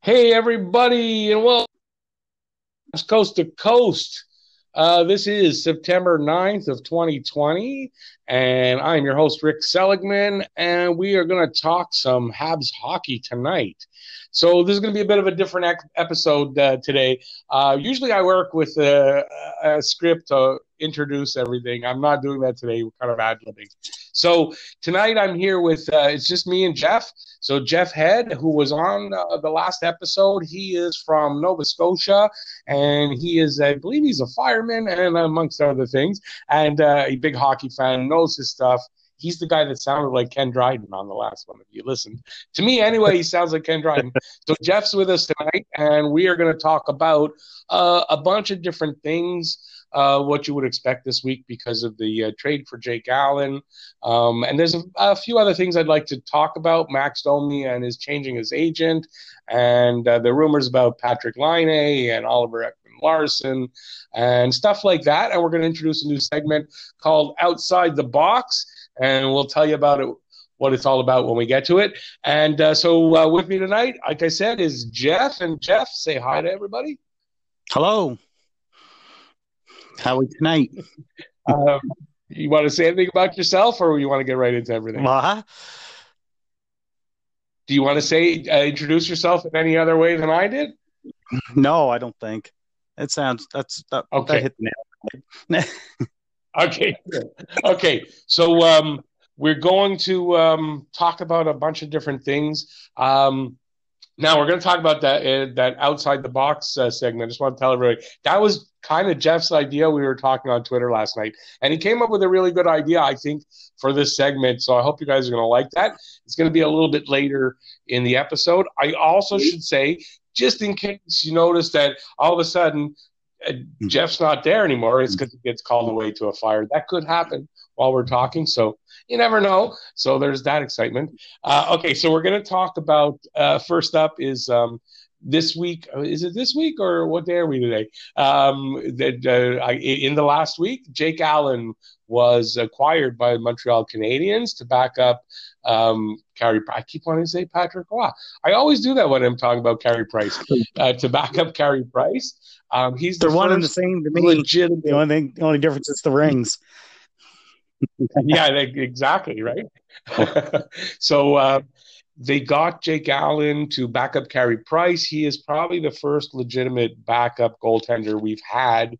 Hey, everybody, and welcome coast to coast. Uh, this is September 9th of 2020, and I'm your host, Rick Seligman, and we are going to talk some Habs hockey tonight. So this is going to be a bit of a different ec- episode uh, today. Uh, usually I work with a, a, script to introduce everything. I'm not doing that today. We're kind of ad-libbing. So tonight I'm here with, uh, it's just me and Jeff. So Jeff Head, who was on uh, the last episode, he is from Nova Scotia, and he is, I believe, he's a fireman, and amongst other things, and uh, a big hockey fan, knows his stuff. He's the guy that sounded like Ken Dryden on the last one. If you listened to me, anyway, he sounds like Ken Dryden. So Jeff's with us tonight, and we are going to talk about uh, a bunch of different things uh, what you would expect this week because of the uh, trade for Jake Allen. Um, and there's a, a, few other things I'd like to talk about. Max Domi and his changing his agent, and uh, the rumors about Patrik Laine and Oliver Ekman-Larsson, and stuff like that. And we're going to introduce a new segment called Outside the Box, and we'll tell you about it what it's all about when we get to it. And uh, so uh, with me tonight, like I said, is Jeff. And Jeff, say hi to everybody. Hello. How are we tonight? um, you want to say anything about yourself, or you want to get right into everything? What? Do you want to say uh, introduce yourself in any other way than I did? No, I don't think. It sounds that's that, okay. That hit the nail. okay, okay. So um, we're going to um, talk about a bunch of different things. Um, now we're going to talk about that uh, that outside the box uh, segment. I just want to tell everybody that was kind of Jeff's idea. We were talking on Twitter last night, and he came up with a really good idea, I think, for this segment. So I hope you guys are going to like that. It's going to be a little bit later in the episode. I also should say, just in case you notice that all of a sudden uh, Jeff's not there anymore, it's because he gets called away to a fire. That could happen while we're talking. So you never know. So there's that excitement. Uh, okay, so we're going to talk about uh, first up is um, this week. Uh, is it this week or what day are we today? Um, that uh, in the last week, Jake Allen was acquired by Montreal Canadiens to back up um, Carey. I keep wanting to say Patrick Roy. I always do that when I'm talking about Carey Price uh, to back up Carey Price. Um, he's the one and the same to me. Legitimate. The only thing, the only difference is the rings yeah, exactly right. so uh, they got Jake Allen to back up Carey Price. He is probably the first legitimate backup goaltender we've had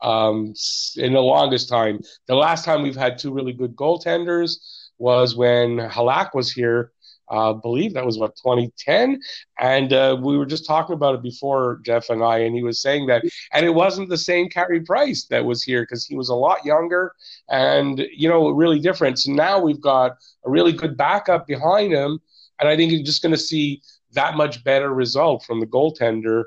um, in the longest time. The last time we've had two really good goaltenders was when Halak was here uh, believe that was what 2010, and uh, we were just talking about it before Jeff and I, and he was saying that, and it wasn't the same Carey Price that was here because he was a lot younger and you know really different. So now we've got a really good backup behind him, and I think you're just going to see that much better result from the goaltender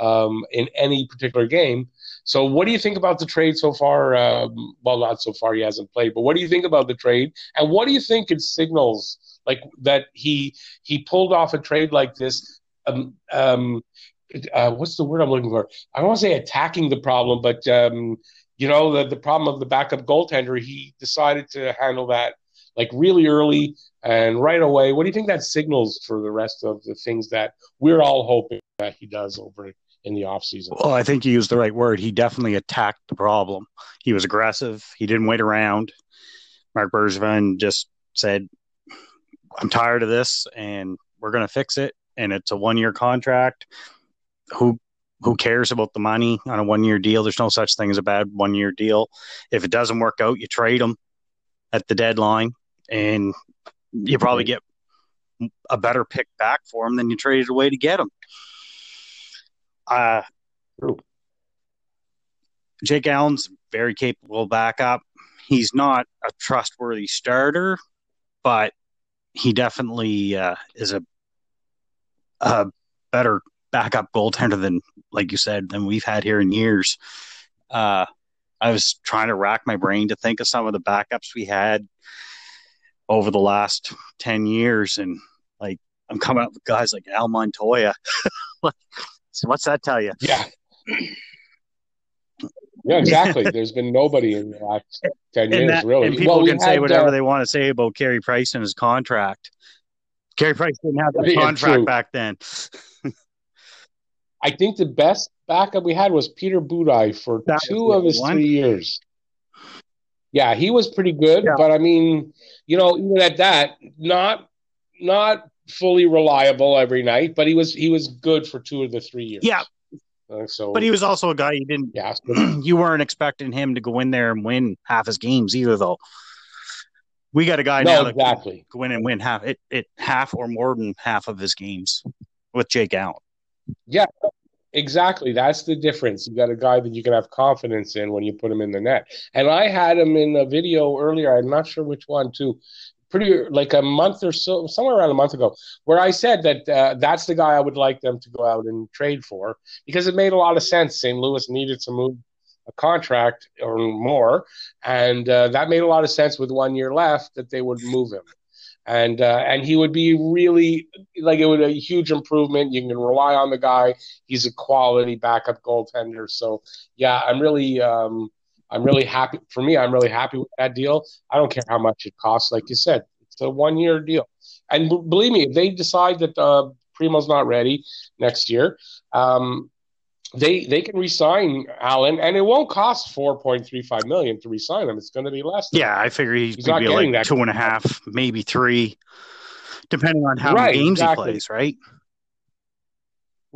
um, in any particular game. So, what do you think about the trade so far? Um, well, not so far, he hasn't played, but what do you think about the trade? And what do you think it signals like that he he pulled off a trade like this. Um, um, uh, what's the word I'm looking for? I don't want to say attacking the problem, but um, you know the the problem of the backup goaltender. He decided to handle that like really early and right away. What do you think that signals for the rest of the things that we're all hoping that he does over in the offseason? Well, I think you used the right word. He definitely attacked the problem. He was aggressive. He didn't wait around. Marc Bergevin just said, I'm tired of this and we're going to fix it. And it's a one year contract. Who who cares about the money on a one year deal? There's no such thing as a bad one year deal. If it doesn't work out, you trade them at the deadline and you probably get a better pick back for him than you traded away to get him. Uh, Jake Allen's very capable backup. He's not a trustworthy starter, but he definitely uh, is a, a better backup goaltender than, like you said, than we've had here in years. Uh, I was trying to rack my brain to think of some of the backups we had over the last 10 years. And like, I'm coming up with guys like Al Montoya. so what's that tell you? Yeah. Yeah, exactly. There's been nobody in the last ten years, that, really. And people well, can say whatever uh, they want to say about Carey Price and his contract. Carey Price didn't have that contract true. back then. I think the best backup we had was Peter Budaj for That two of his one. three years. Yeah, he was pretty good, Yeah. but I mean, you know, even at that, not not fully reliable every night, but he was he was good for two of the three years. Yeah, Uh, so but he was also a guy you didn't yeah, you weren't expecting him to go in there and win half his games either though. We got a guy now no, that can exactly. go in and win half it, it half or more than half of his games with Jake Allen. Yeah, exactly. That's the difference. You got a guy that you can have confidence in when you put him in the net. And I had him in a video earlier. I'm not sure which one too. Pretty like a month or so, somewhere around a month ago, where I said that uh, that's the guy I would like them to go out and trade for because it made a lot of sense. St. Louis needed to move a contract or more, and uh, that made a lot of sense with one year left that they would move him and uh, and he would be really like it would be a huge improvement. You can rely on the guy. He's a quality backup goaltender. So yeah, I'm really um, I'm really happy. For me, I'm really happy with that deal. I don't care how much it costs. Like you said, it's a one year deal. And b- believe me, if they decide that uh, Primeau's not ready next year, um, they they can resign Allen, and it won't cost four point three five million to resign him. It's going to be less. Than Yeah, I figure he's, He's not be getting like that. two and a half, maybe three, depending on how Right, many games exactly. he plays, right?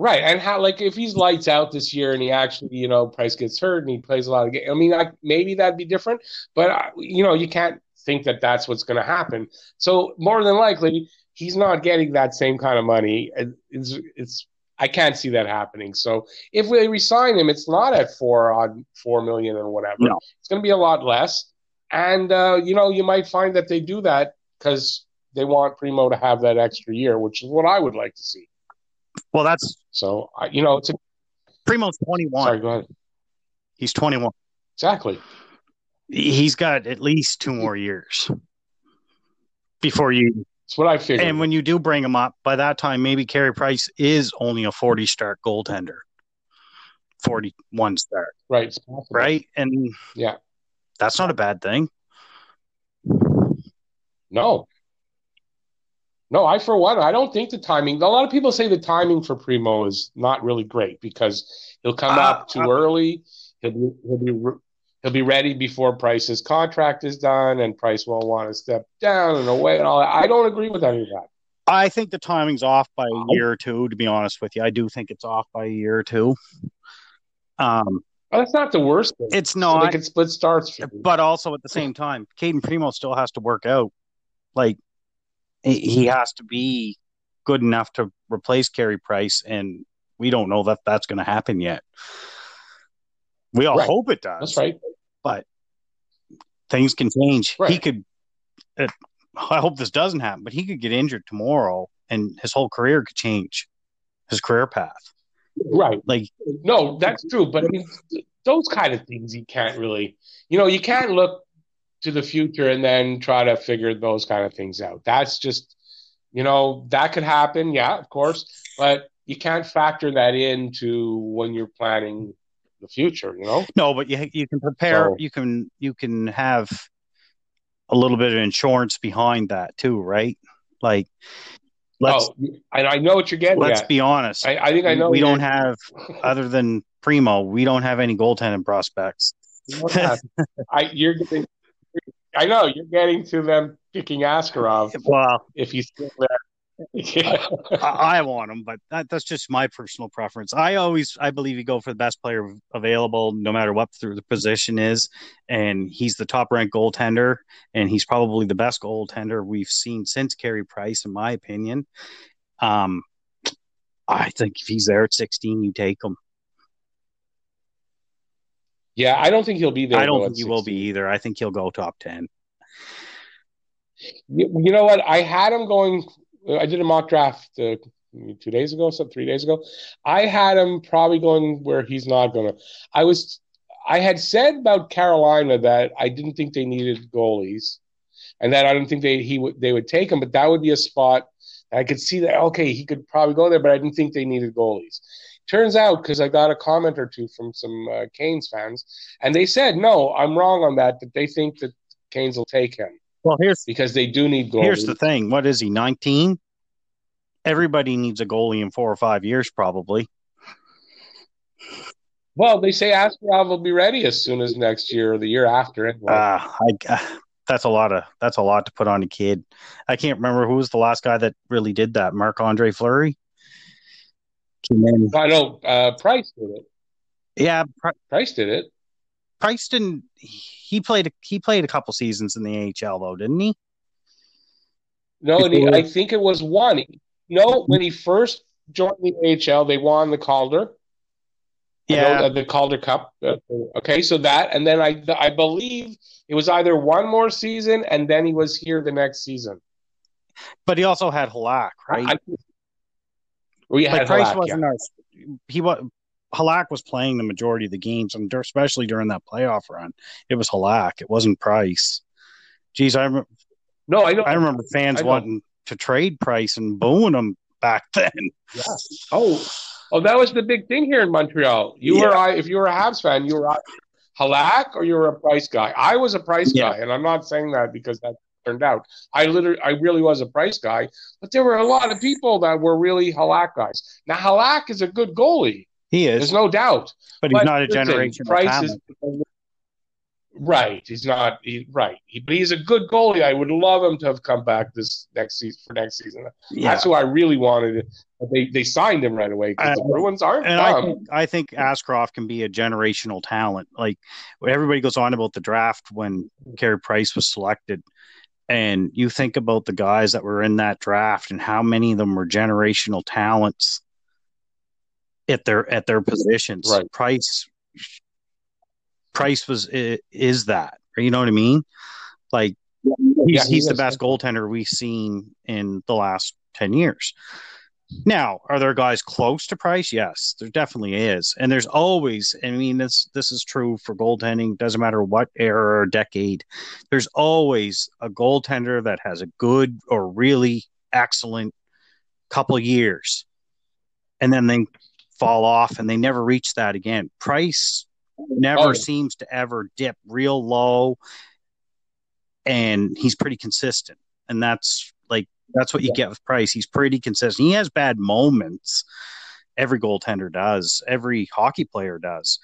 Right, and how like if he's lights out this year and he actually you know Price gets hurt and he plays a lot of games, I mean, like maybe that'd be different, but you know you can't think that that's what's going to happen. So more than likely, he's not getting that same kind of money. It's it's I can't see that happening. So if we resign him, it's not at four odd four million or whatever. No. It's going to be a lot less, and uh, you know you might find that they do that because they want Primeau to have that extra year, which is what I would like to see. Well, that's So you know, it's a, Primeau's 21. sorry. Go ahead. He's 21. Exactly. He's got at least two more years before you. That's what I figured. And when you do bring him up, by that time, maybe Carey Price is only a 40 start goaltender, 41 start, right. Right? And Yeah. that's not a bad thing. No. No, I for one, I don't think the timing. A lot of people say the timing for Primeau is not really great because he'll come Uh, up too uh, early. He'll be he'll be re- he'll be ready before Price's contract is done, and Price won't want to step down and away and all that. I don't agree with any of that. I think the timing's off by a year or two, to be honest with you. I do think it's off by a year or two. Um, But that's not the worst thing. it's So not, they can split starts. but also at the same time, Cayden Primeau still has to work out. Like he has to be good enough to replace Carey Price, and we don't know that that's going to happen yet. We all Right. hope it does. That's right. but things can change. He could. It, I hope this doesn't happen, but he could get injured tomorrow, and his whole career could change, his career path. Right. Like No, that's true. But I mean, those kind of things you can't really, you know, you can't look to the future and then try to figure those kind of things out. That's just, you know, that could happen. Yeah, of course. But you can't factor that into when you're planning the future, you know? no, but you you can prepare. So- You can you can have a little bit of insurance behind that too, right? Like let's oh, and I know what you're getting let's at. be honest. I, I think I know. we don't have other than Primeau, we don't have any goaltending prospects. I, you're getting, I know you're getting to them kicking Askarov Well, if he's still there. Yeah. I, I want him, but that, that's just my personal preference. I always, I believe you go for the best player available, no matter what through the position is, and he's the top ranked goaltender, and he's probably the best goaltender we've seen since Carey Price, in my opinion. Um, I think if he's there at 16, you take him. Yeah, I don't think he'll be there. I don't think he will be either. I think he'll go top 10. You, you know what? I had him going. I did a mock draft uh, two days ago, some three days ago. I had him probably going where he's not going to. I was. I had said about Carolina that I didn't think they needed goalies, and that I didn't think they he would they would take him, but that would be a spot I could see that. Okay, he could probably go there, but I didn't think they needed goalies. Turns out, because I got a comment or two from some uh, Canes fans, and they said, "No, I'm wrong on that. That they think that Canes will take him Well, here's because they do need goalies." here's the thing. What is he? 19? Everybody needs a goalie in four or five years, probably. Well, they say Askarov will be ready as soon as next year or the year after. Anyway. Uh, I, that's a lot of that's a lot to put on a kid. I can't remember who was the last guy that really did that. Marc Andre Fleury. I know uh, Price did it. Yeah, Price did it. Price didn't. He played. He played a couple seasons in the AHL though, didn't he? No, and he, I think it was one. No, when he first joined the AHL, they won the Calder. Yeah, know, the Calder Cup. Uh, okay, so that, and then I, I believe it was either one more season, and then he was here the next season. But he also had Halak, right? I, we had like Price Halak, wasn't yeah. our. He was Halak was playing the majority of the games, and especially during that playoff run, it was Halak. It wasn't Price. Geez, I remember. No, I know. I remember fans I wanting to trade Price and booing him back then. Yeah. Oh, oh, that was the big thing here in Montreal. You Yeah. were I. If you were a Habs fan, you were Halak or you were a Price guy. I was a Price Yeah. guy, and I'm not saying that because that turned out. I literally, I really was a Price guy, but there were a lot of people that were really Halak guys. Now Halak is a good goalie. He is. There's no doubt. but he's But not a listen, generational Price is right. He's not he, right. He, but he's a good goalie. I would love him to have come back this next season for next season. yeah, That's who I really wanted. But they they signed him right away because the Bruins aren't and I think, I think Askarov can be a generational talent. Like everybody goes on about the draft when Carey Price was selected, and you think about the guys that were in that draft and how many of them were generational talents at their at their positions. Right. Price Price was is that. You know what I mean? Like he's, Yeah, he he's the best goaltender we've seen in the last 10 years. Now, are there guys close to Price? Yes, there definitely is. And there's always, I mean, this this is true for goaltending, doesn't matter what era or decade. There's always a goaltender that has a good or really excellent couple years. And then they fall off and they never reach that again. Price never Oh. seems to ever dip real low and he's pretty consistent. And that's that's what you get with Price. He's pretty consistent. He has bad moments. Every goaltender does. Every hockey player does.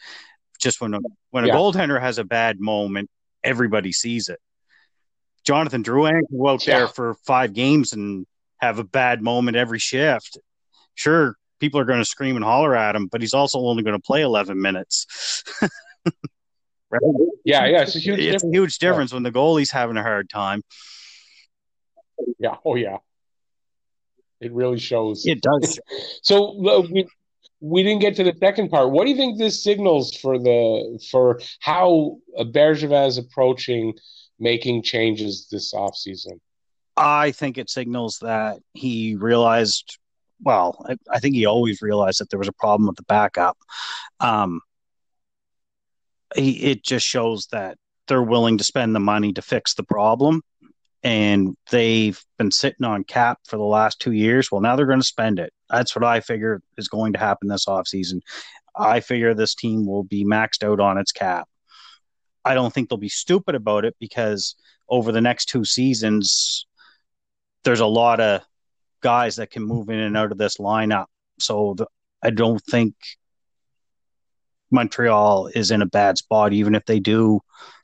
Just when a, when a Yeah. goaltender has a bad moment, everybody sees it. Jonathan Drouin can go out Yeah. there for five games and have a bad moment every shift. Sure, people are going to scream and holler at him, but he's also only going to play 11 minutes. right? Yeah, yeah, it's a huge It's a huge difference when the goalie's having a hard time. Yeah, oh yeah, it really shows. It does. So uh, we we didn't get to the second part. What do you think this signals for the for how Bergevin is approaching making changes this offseason? I think it signals that he realized. Well, I, I think he always realized that there was a problem with the backup. Um, he, it just shows that they're willing to spend the money to fix the problem, and they've been sitting on cap for the last two years. Well, now they're going to spend it. That's what I figure is going to happen this offseason. I figure this team will be maxed out on its cap. I don't think they'll be stupid about it because over the next two seasons, there's a lot of guys that can move in and out of this lineup. So the, I don't think Montreal is in a bad spot, even if they do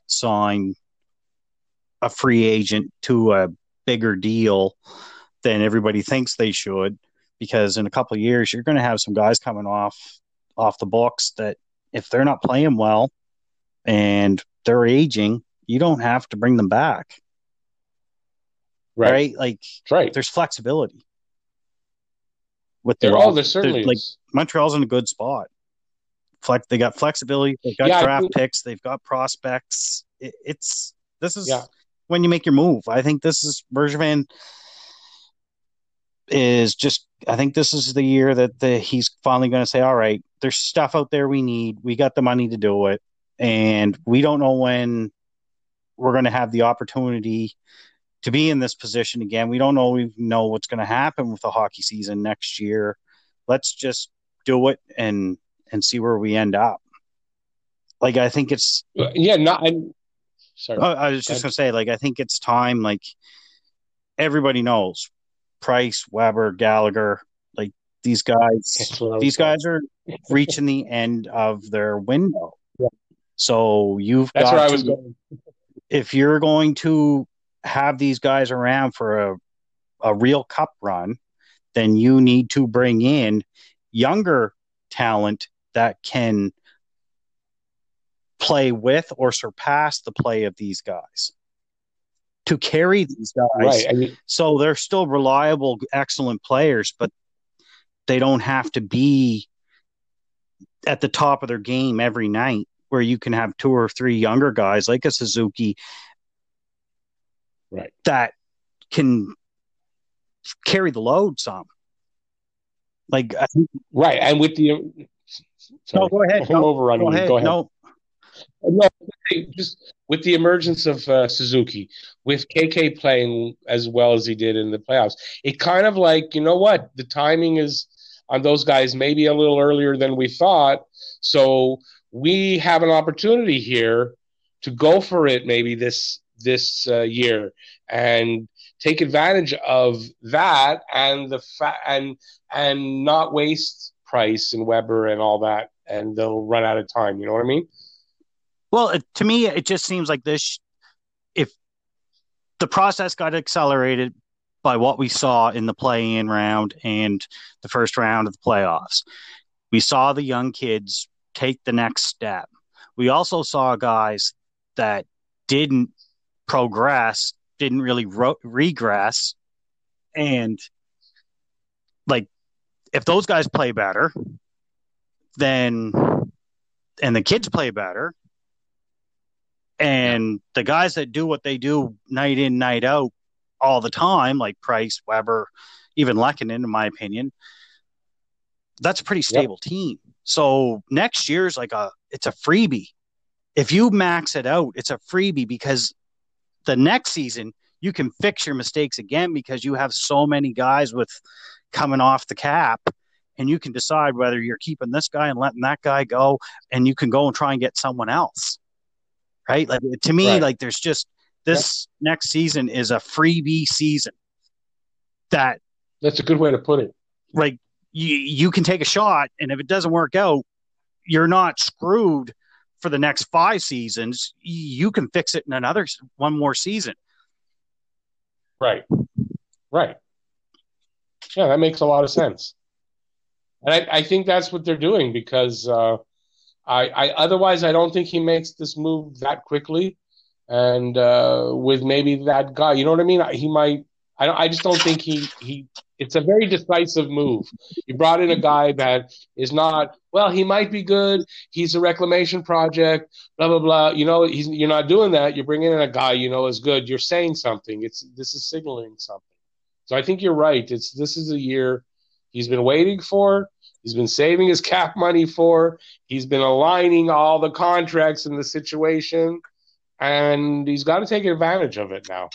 sign a free agent to a bigger deal than everybody thinks they should. Because in a couple of years, you're going to have some guys coming off off the books that if they're not playing well and they're aging, you don't have to bring them back, Right, right? Like right. there's flexibility with their oh, there certainly like. Montreal's in a good spot. Flex, they got flexibility. They've got Yeah, draft picks. They've got prospects. It, it's this is Yeah. When you make your move. I think this is Bergevin is just. I think this is the year that the, he's finally going to say, "All right, there's stuff out there we need. We got the money to do it, and we don't know when we're going to have the opportunity." To be in this position again, we don't know. We know what's going to happen with the hockey season next year. Let's just do it and and see where we end up. Like I think it's. Yeah, not. Sorry. I I was just gonna say, like I think it's time. Like everybody knows, Price, Weber, Gallagher. Like These guys, these guys are reaching the end of their window. Yeah. So you've That's got where to, I was going. if you're going to have these guys around for a, a real cup run, then you need to bring in younger talent that can play with or surpass the play of these guys to carry these guys. Right. I mean, So they're still reliable, excellent players, but they don't have to be at the top of their game every night where you can have two or three younger guys like a Suzuki Right. that can carry the load some. Like I think right. And with the sorry, no, go ahead. No, overrunning go ahead. Go ahead. No, No, just with the emergence of uh, Suzuki, with KK playing as well as he did in the playoffs, it kind of like you know what the timing is on those guys maybe a little earlier than we thought. So we have an opportunity here to go for it maybe this this uh, year and take advantage of that and the fa- and and not waste Price and Weber and all that, and they'll run out of time. You know what I mean? Well, it, to me, it just seems like this. If the process got accelerated by what we saw in the play-in round and the first round of the playoffs, we saw the young kids take the next step. We also saw guys that didn't progress, didn't really ro- regress, and like if those guys play better, then and the kids play better, and the guys that do what they do night in, night out all the time, like Price, Weber, even Lehkonen, in my opinion, that's a pretty stable yep. team. So next year's like a it's a freebie. If you max it out, it's a freebie because the next season you can fix your mistakes again because you have so many guys with coming off the cap and you can decide whether you're keeping this guy and letting that guy go and you can go and try and get someone else right? Like to me right. like there's just this yep. next season is a freebie season. That that's a good way to put it. Like you you can take a shot and if it doesn't work out you're not screwed for the next five seasons. You can fix it in another one more season. Right. Right. Yeah that makes a lot of sense. And I, I think that's what they're doing because uh, I, I, otherwise I don't think he makes this move that quickly, and uh, with maybe that guy, you know what I mean? He might. I don't, I just don't think he he. It's a very decisive move. You brought in a guy that is not well. He might be good. He's a reclamation project. Blah blah blah. You know, he's you're not doing that. You're bringing in a guy you know is good. You're saying something. It's this is signaling something. So I think you're right. It's this is a year he's been waiting for. He's been saving his cap money for. He's been aligning all the contracts in the situation, and he's got to take advantage of it now.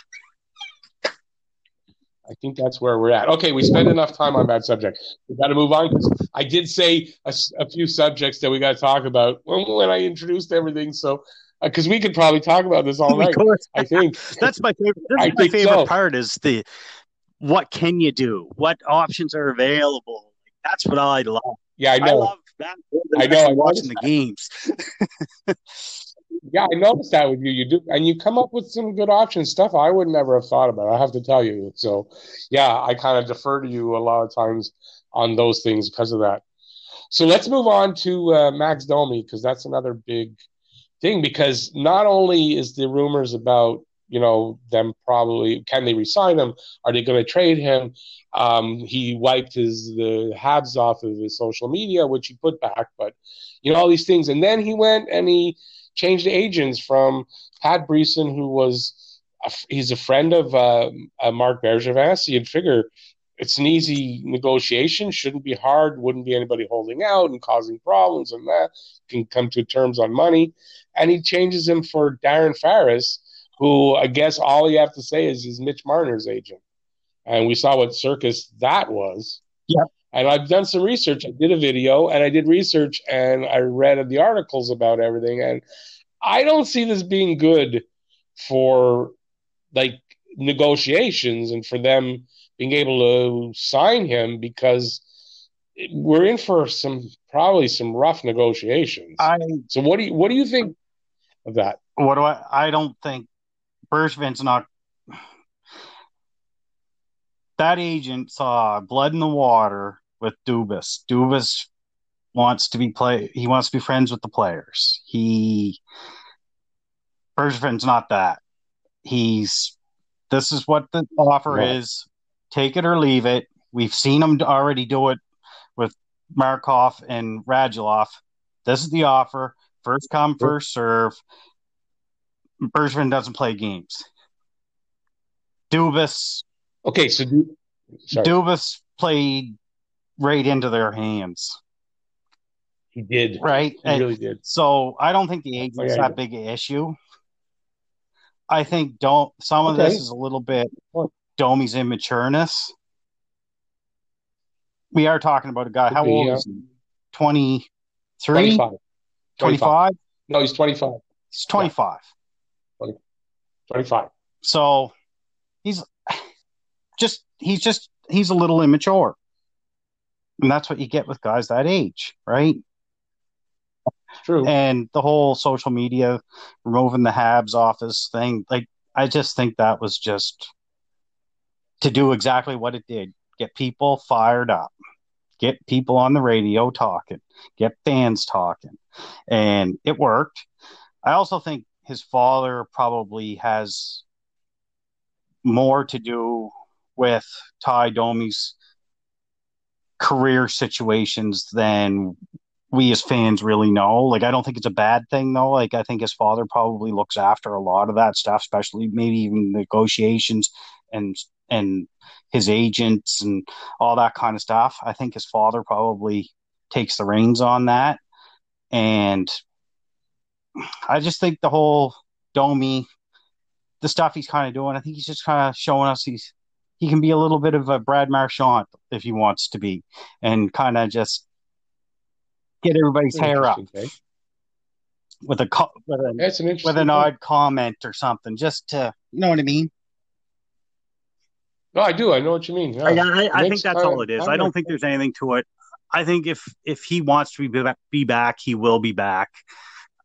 I think that's where we're at. Okay, we spent enough time on that subject. We got to move on because I did say a, a, few subjects that we got to talk about when I introduced everything. So, because uh, we could probably talk about this all night. I think that's my favorite. My favorite so. part is the what can you do? What options are available? That's what I love. Yeah, I know. I love that. I know. I'm watching the games. yeah, I noticed that with you. You do, and you come up with some good options stuff I would never have thought about. I have to tell you. So, yeah, I kind of defer to you a lot of times on those things because of that. So let's move on to uh, Max Domi because that's another big thing. Because not only is the rumors about you know them probably can they resign him? Are they going to trade him? Um, he wiped his the Habs off of his social media, which he put back, but you know all these things, and then he went and he changed agents from Pat Brisson, who was a, he's a friend of uh, uh, Marc Bergevin. You'd figure it's an easy negotiation, shouldn't be hard, wouldn't be anybody holding out and causing problems, and that can come to terms on money. And he changes him for Darren Ferris who I guess all you have to say is he's Mitch Marner's agent. And we saw what circus that was. Yeah. And I've done some research. I did a video and I did research and I read the articles about everything. And I don't see this being good for like negotiations and for them being able to sign him because we're in for some probably some rough negotiations. I so what do you what do you think of that? what do I? I don't think Bergevin's not. That agent saw blood in the water with Dubas. Dubas wants to be play. He wants to be friends with the players. He Bergevin's not that. He's this is what the offer Right. is. Take it or leave it. We've seen him already do it with Markov and Radulov. This is the offer. First come, first serve. Bergevin doesn't play games. Dubas Okay, so sorry, Dubas played right into their hands, he did. right? He And really did. so I don't think the Oh, yeah, that big an issue. I think don't some of Okay. this is a little bit Domi's immatureness. We are talking about a guy. How old yeah. is he? 23? 25. 25? No, he's 25. He's 25. 25. So he's just he's just he's a little immature. And that's what you get with guys that age, right? True. And the whole social media removing the Habs office thing, like I just think that was just to do exactly what it did. Get people fired up. Get people on the radio talking. Get fans talking. And it worked. I also think his father probably has more to do with Ty Domi's career situations than we as fans really know. Like, I don't think it's a bad thing though. Like, I think his father probably looks after a lot of that stuff, especially maybe even negotiations and and his agents and all that kind of stuff. I think his father probably takes the reins on that, and I just think the whole Domi, the stuff he's kind of doing, I think he's just kind of showing us he's he can be a little bit of a Brad Marchand if he wants to be, and kind of just get everybody's hair up Interesting with a co- with, a, That's an with an odd comment or something, just to you know what I mean. No, I do. I know what you mean. Yeah. I, I, I think that's kinda- all it is. I don't think there's anything to it. I think if if he wants to be back, be back, he will be back.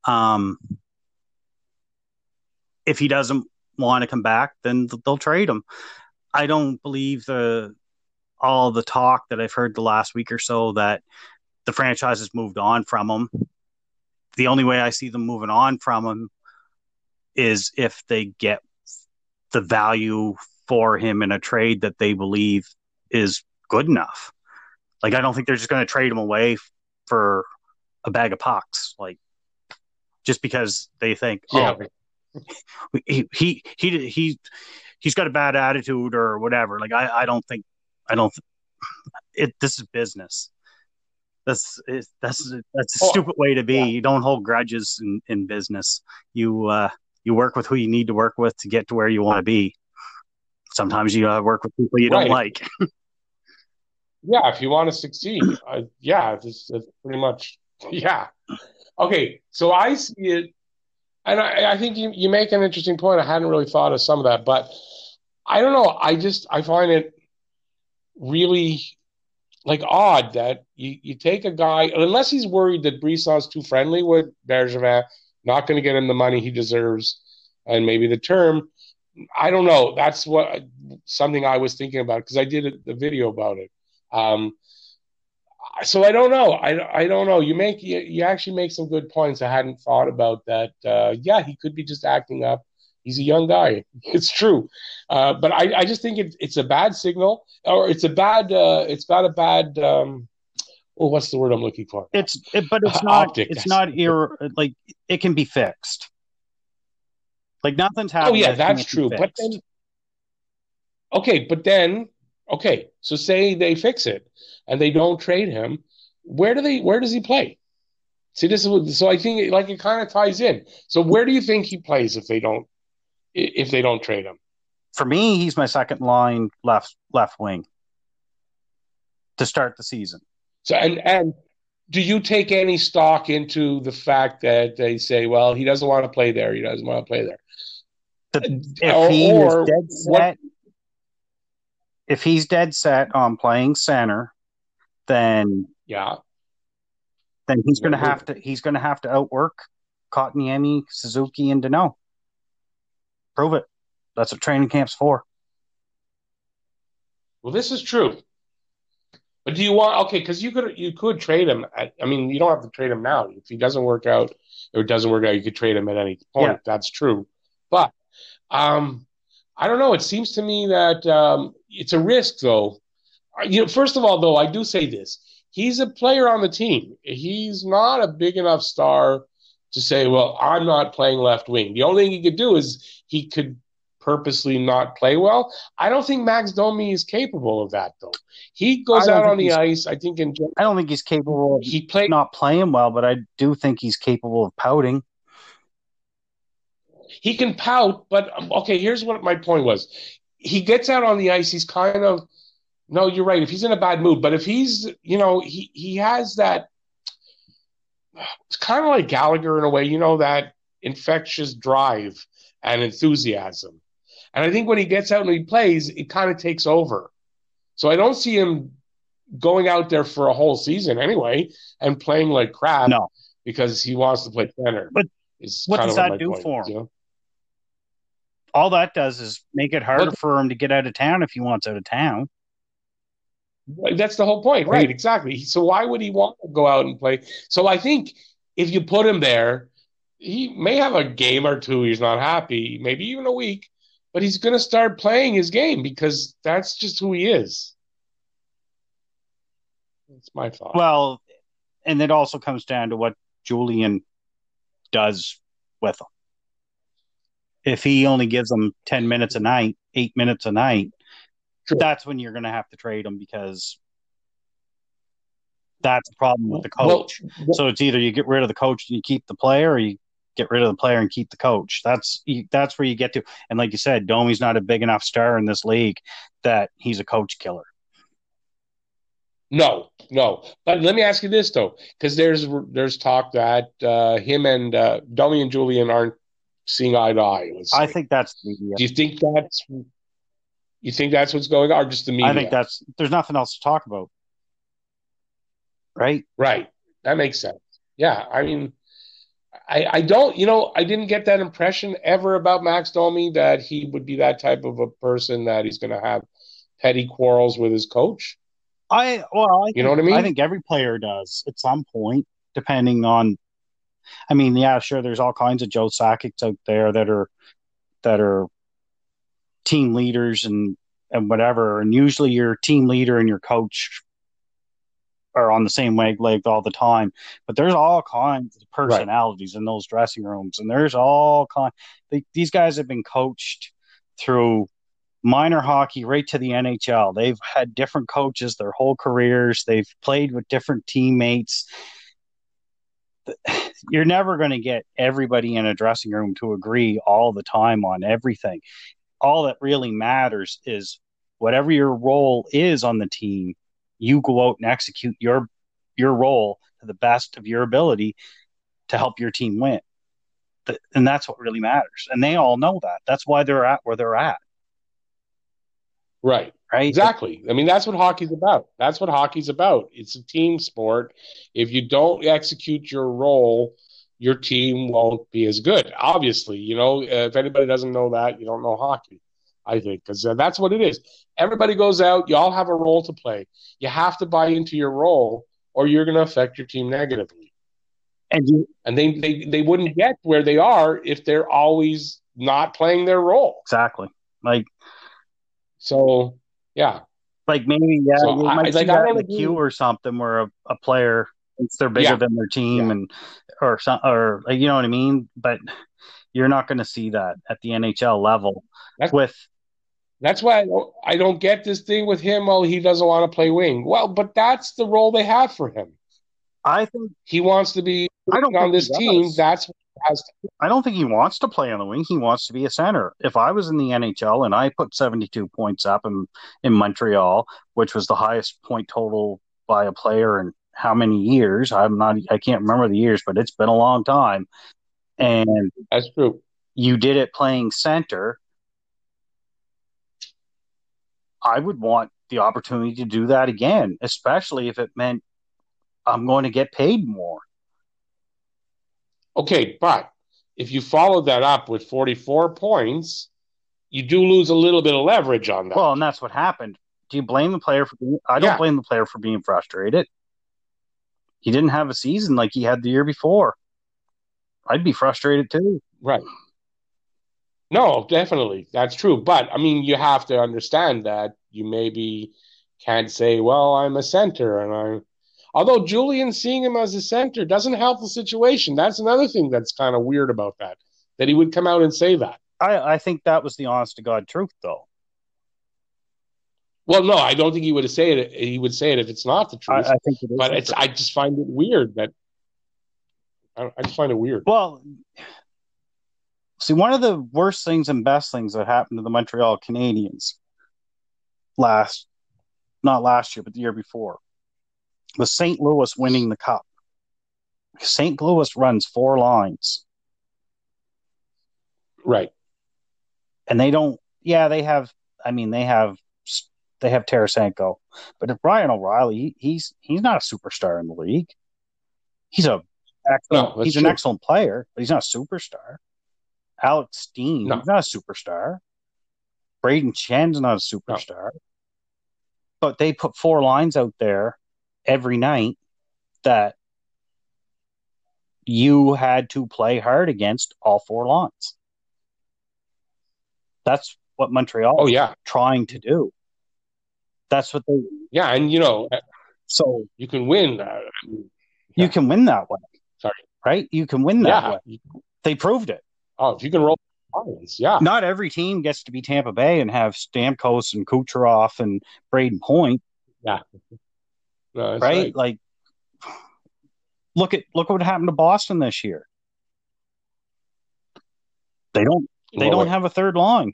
Um, if he doesn't want to come back, then they'll trade him. I don't believe the all the talk that I've heard the last week or so that the franchise has moved on from him. The only way I see them moving on from him is if they get the value for him in a trade that they believe is good enough. Like I don't think they're just going to trade him away for a bag of pucks, like just because they think, Yeah. oh, he he he he he's got a bad attitude or whatever. Like I I don't think I don't it. This is business. That's it, that's that's a Oh, stupid way to be. yeah. You don't hold grudges in in business. You uh you work with who you need to work with to get to where you want to be. Sometimes you uh, work with people you don't like. Yeah, if you want to succeed, uh, yeah, this is pretty much, yeah. Okay, so I see it, and I, I think you, you make an interesting point. I hadn't really thought of some of that, but I don't know. I just I find it really like odd that you, you take a guy unless he's worried that Brisson's too friendly with Bergevin, not going to get him the money he deserves, and maybe the term. I don't know. That's what something I was thinking about because I did a, the video about it. Um, so I don't know. I, I don't know. You make you, you actually make some good points. I hadn't thought about that. Uh, yeah, he could be just acting up. He's a young guy. It's true, uh, but I, I just think it, it's a bad signal, or it's a bad. Uh, it's got a bad. Um, oh, what's the word I'm looking for? It's it, but it's Uh, not optic, it's not ir- like it can be fixed. Like nothing's happening. Oh yeah, that's true. But then, okay, but then, okay. So say they fix it and they don't trade him. Where do they? Where does he play? See, this is what, so I think like it kind of ties in. So where do you think he plays if they don't if they don't trade him? for me, he's my second line left left wing to start the season. So and and do you take any stock into the fact that they say, well, he doesn't want to play there, he doesn't want to play there, If uh, Or- he or is dead what- set, if he's dead set on playing center, then yeah, then he's going to have to he's going to have to outwork Kotkaniemi, Suzuki, and Danault. Prove it. That's what training camp's for. Well, this is true. But do you want okay? Because you could you could trade him. At, I mean, you don't have to trade him now. If he doesn't work out or it doesn't work out, you could trade him at any point. Yeah. That's true. But um, I don't know. It seems to me that um, it's a risk, though. You know, first of all, though, I do say this: he's a player on the team. He's not a big enough star to say, "Well, I'm not playing left wing." The only thing he could do is he could purposely not play well. I don't think Max Domi is capable of that, though. He goes out on the ice. I think in. I don't think he's capable. Of he played not playing well, but I do think he's capable of pouting. He can pout, but um, okay. Here's what my point was. He gets out on the ice. He's kind of no. You're right. If he's in a bad mood, but if he's you know he he has that. It's kind of like Gallagher in a way, you know that infectious drive and enthusiasm. And I think when he gets out and he plays, it kind of takes over. So I don't see him going out there for a whole season anyway and playing like crap no. because he wants to play center. But what does that do point, for him? You know? All that does is make it harder but, for him to get out of town if he wants out of town. That's the whole point, right? Exactly. So why would he want to go out and play? So I think if you put him there, he may have a game or two he's not happy, maybe even a week, but he's going to start playing his game because that's just who he is. That's my thought. Well, and it also comes down to what Julien does with him. If he only gives them 10 minutes a night, eight minutes a night, sure. that's when you're going to have to trade him because that's a problem with the coach. Well, well, so it's either you get rid of the coach and you keep the player, or you get rid of the player and keep the coach. That's that's where you get to. And like you said, Domi's not a big enough star in this league that he's a coach killer. No, no. But let me ask you this though, because there's there's talk that uh, him and uh, Domi and Julien aren't seeing eye to eye. I think that's media. Do you think that's you think that's what's going on, or just the media? I think that's there's nothing else to talk about, right? Right. That makes sense. Yeah, I mean, I, I don't, you know, I didn't get that impression ever about Max Domi that he would be that type of a person that he's going to have petty quarrels with his coach. I well, I you think, know what I mean. I think every player does at some point, depending on. I mean, yeah, sure. There's all kinds of Joe Sakic's out there that are that are team leaders and and whatever. And usually, your team leader and your coach are on the same wavelength all the time. But there's all kinds of personalities right. in those dressing rooms, and there's all kind. They, these guys have been coached through minor hockey right to the NHL. They've had different coaches their whole careers. They've played with different teammates. You're never going to get everybody in a dressing room to agree all the time on everything. All that really matters is whatever your role is on the team, you go out and execute your your role to the best of your ability to help your team win. And that's what really matters. And they all know that. That's why they're at where they're at. Right. Right. Exactly. I mean, that's what hockey's about. That's what hockey's about. It's a team sport. If you don't execute your role, your team won't be as good. Obviously, you know, if anybody doesn't know that, you don't know hockey. I think, because uh, that's what it is. Everybody goes out, you all have a role to play. You have to buy into your role, or you're going to affect your team negatively. And you, and they, they they wouldn't get where they are if they're always not playing their role. Exactly. Like so, yeah. Like maybe yeah, so you I, might like, see that in the Q or something where a, a player thinks they're bigger yeah. than their team yeah. and or some or like, you know what I mean. But you're not going to see that at the NHL level that's, with that's why I don't, I don't get this thing with him. Well, he doesn't want to play wing. Well, but that's the role they have for him. I think he wants to be I don't on this team. That's I don't think he wants to play on the wing. He wants to be a center. If I was in the NHL and I put 72 points up in, in Montreal, which was the highest point total by a player in how many years? I'm not I can't remember the years, but it's been a long time. And that's true. You did it playing center I would want the opportunity to do that again, especially if it meant I'm going to get paid more. Okay, but if you follow that up with 44 points, you do lose a little bit of leverage on that. Well, and that's what happened. Do you blame the player for being? I don't Yeah. blame the player for being frustrated. He didn't have a season like he had the year before. I'd be frustrated too. Right. No, definitely. That's true. But I mean, you have to understand that you maybe can't say, well, I'm a center and I'm although Julien seeing him as a center doesn't help the situation. That's another thing that's kind of weird about that. That he would come out and say that. I, I think that was the honest to God truth, though. Well, no, I don't think he would say it. He would say it if it's not the truth. I think it is. but it's. I just find it weird that I, I just find it weird. well, see, one of the worst things and best things that happened to the Montreal Canadiens last, not last year, but the year before, was St. Louis winning the cup. St. Louis runs four lines. Right. and they don't. Yeah, they have. I mean, they have. They have Tarasenko, but if Brian O'Reilly, he, he's he's not a superstar in the league. He's a excellent, No, he's an excellent player, but he's not a superstar. Alex Steen, No. he's not a superstar. Brayden Schenn's not a superstar. But they put four lines out there every night that you had to play hard against all four lines. That's what Montreal Oh yeah, trying to do. That's what they. yeah, and you know So you can win. Uh, you Yeah. can win that way. Sorry. Right? You can win that yeah. way. They proved it. Oh, if you can roll lines, yeah. Not every team gets to be Tampa Bay and have Stamkos and Kucherov and Brayden Point, No, right? right. Like, look at look what happened to Boston this year. They don't they Well, don't have a third line.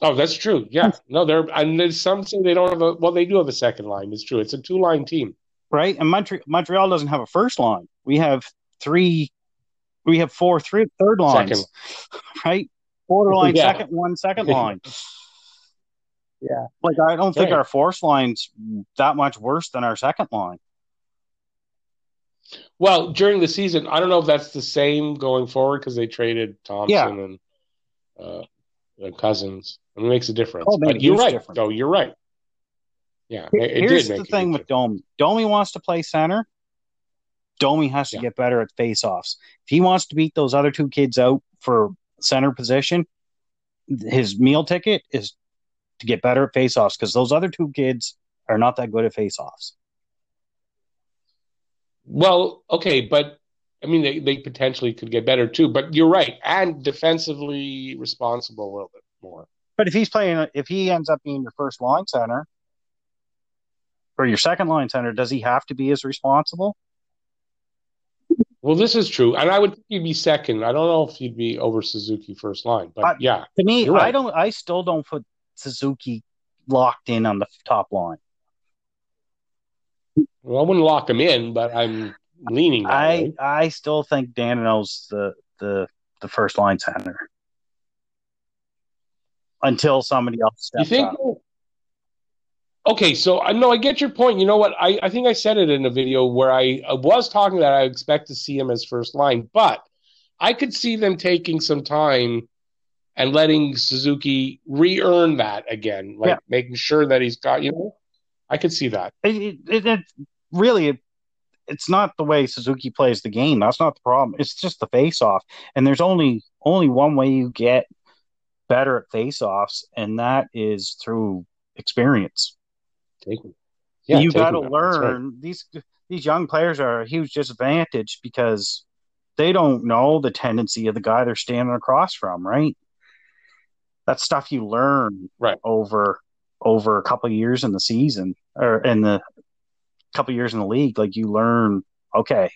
Oh, that's true. Yeah. Hmm. No, they're and there's some say they don't have a well, they do have a second line. It's true. It's a two line team. right? And Montre- Montreal doesn't have a first line. We have three, we have four three, third lines, Second. right? Borderline Yeah. second, one second line. Yeah, like I don't think our fourth line's that much worse than our second line. Well, during the season, I don't know if that's the same going forward because they traded Thompson Yeah. and uh, and Cousins. It makes a difference. Oh, man, but you're right. difference. No, you're right. Yeah, it, it Here's did the make thing with Domi. Domi wants to play center. Domi has to Yeah. get better at faceoffs. If he wants to beat those other two kids out for center position, his meal ticket is to get better at faceoffs because those other two kids are not that good at faceoffs. Well, okay, but I mean, they, they potentially could get better too. But you're right, and defensively responsible a little bit more. But if he's playing, if he ends up being your first line center or your second line center, does he have to be as responsible? Well, this is true, and I would think he'd be second. I don't know if he'd be over Suzuki first line, but I- yeah, To me, right. I don't. I still don't put Suzuki locked in on the top line. well, I wouldn't lock him in, but I'm leaning I way. I still think Danault's the the the first line center until somebody else You think? up. Okay, so I know I get your point. You know what? I, I think I said it in a video where I, I was talking that I expect to see him as first line, but I could see them taking some time and letting Suzuki re-earn that again, like Yeah. making sure that he's got. You know, I could see that. It, it, it, really it, it's not the way Suzuki plays the game. That's not the problem. It's just the face off. And there's only only one way you get better at face offs, and that is through experience. Taking, you got to that's right. learn these these young players are a huge disadvantage because they don't know the tendency of the guy they're standing across from, right? That's stuff you learn Right. over over a couple of years in the season or in the couple years in the league. Like you learn, okay,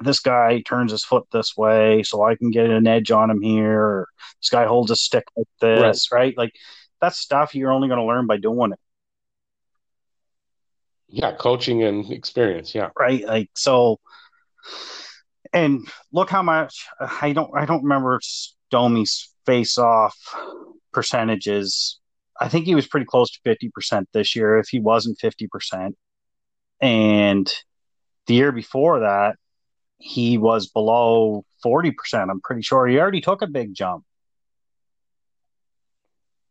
this guy turns his foot this way, so I can get an edge on him here. Or this guy holds a stick like this, right? Like that's stuff you're only going to learn by doing it. Yeah, coaching and experience. Yeah, right? Like so, and look how much I don't I don't remember Domi's face off percentages I think he was pretty close to 50% this year, if he wasn't 50%. And the year before that, he was below 40%. I'm pretty sure he already took a big jump.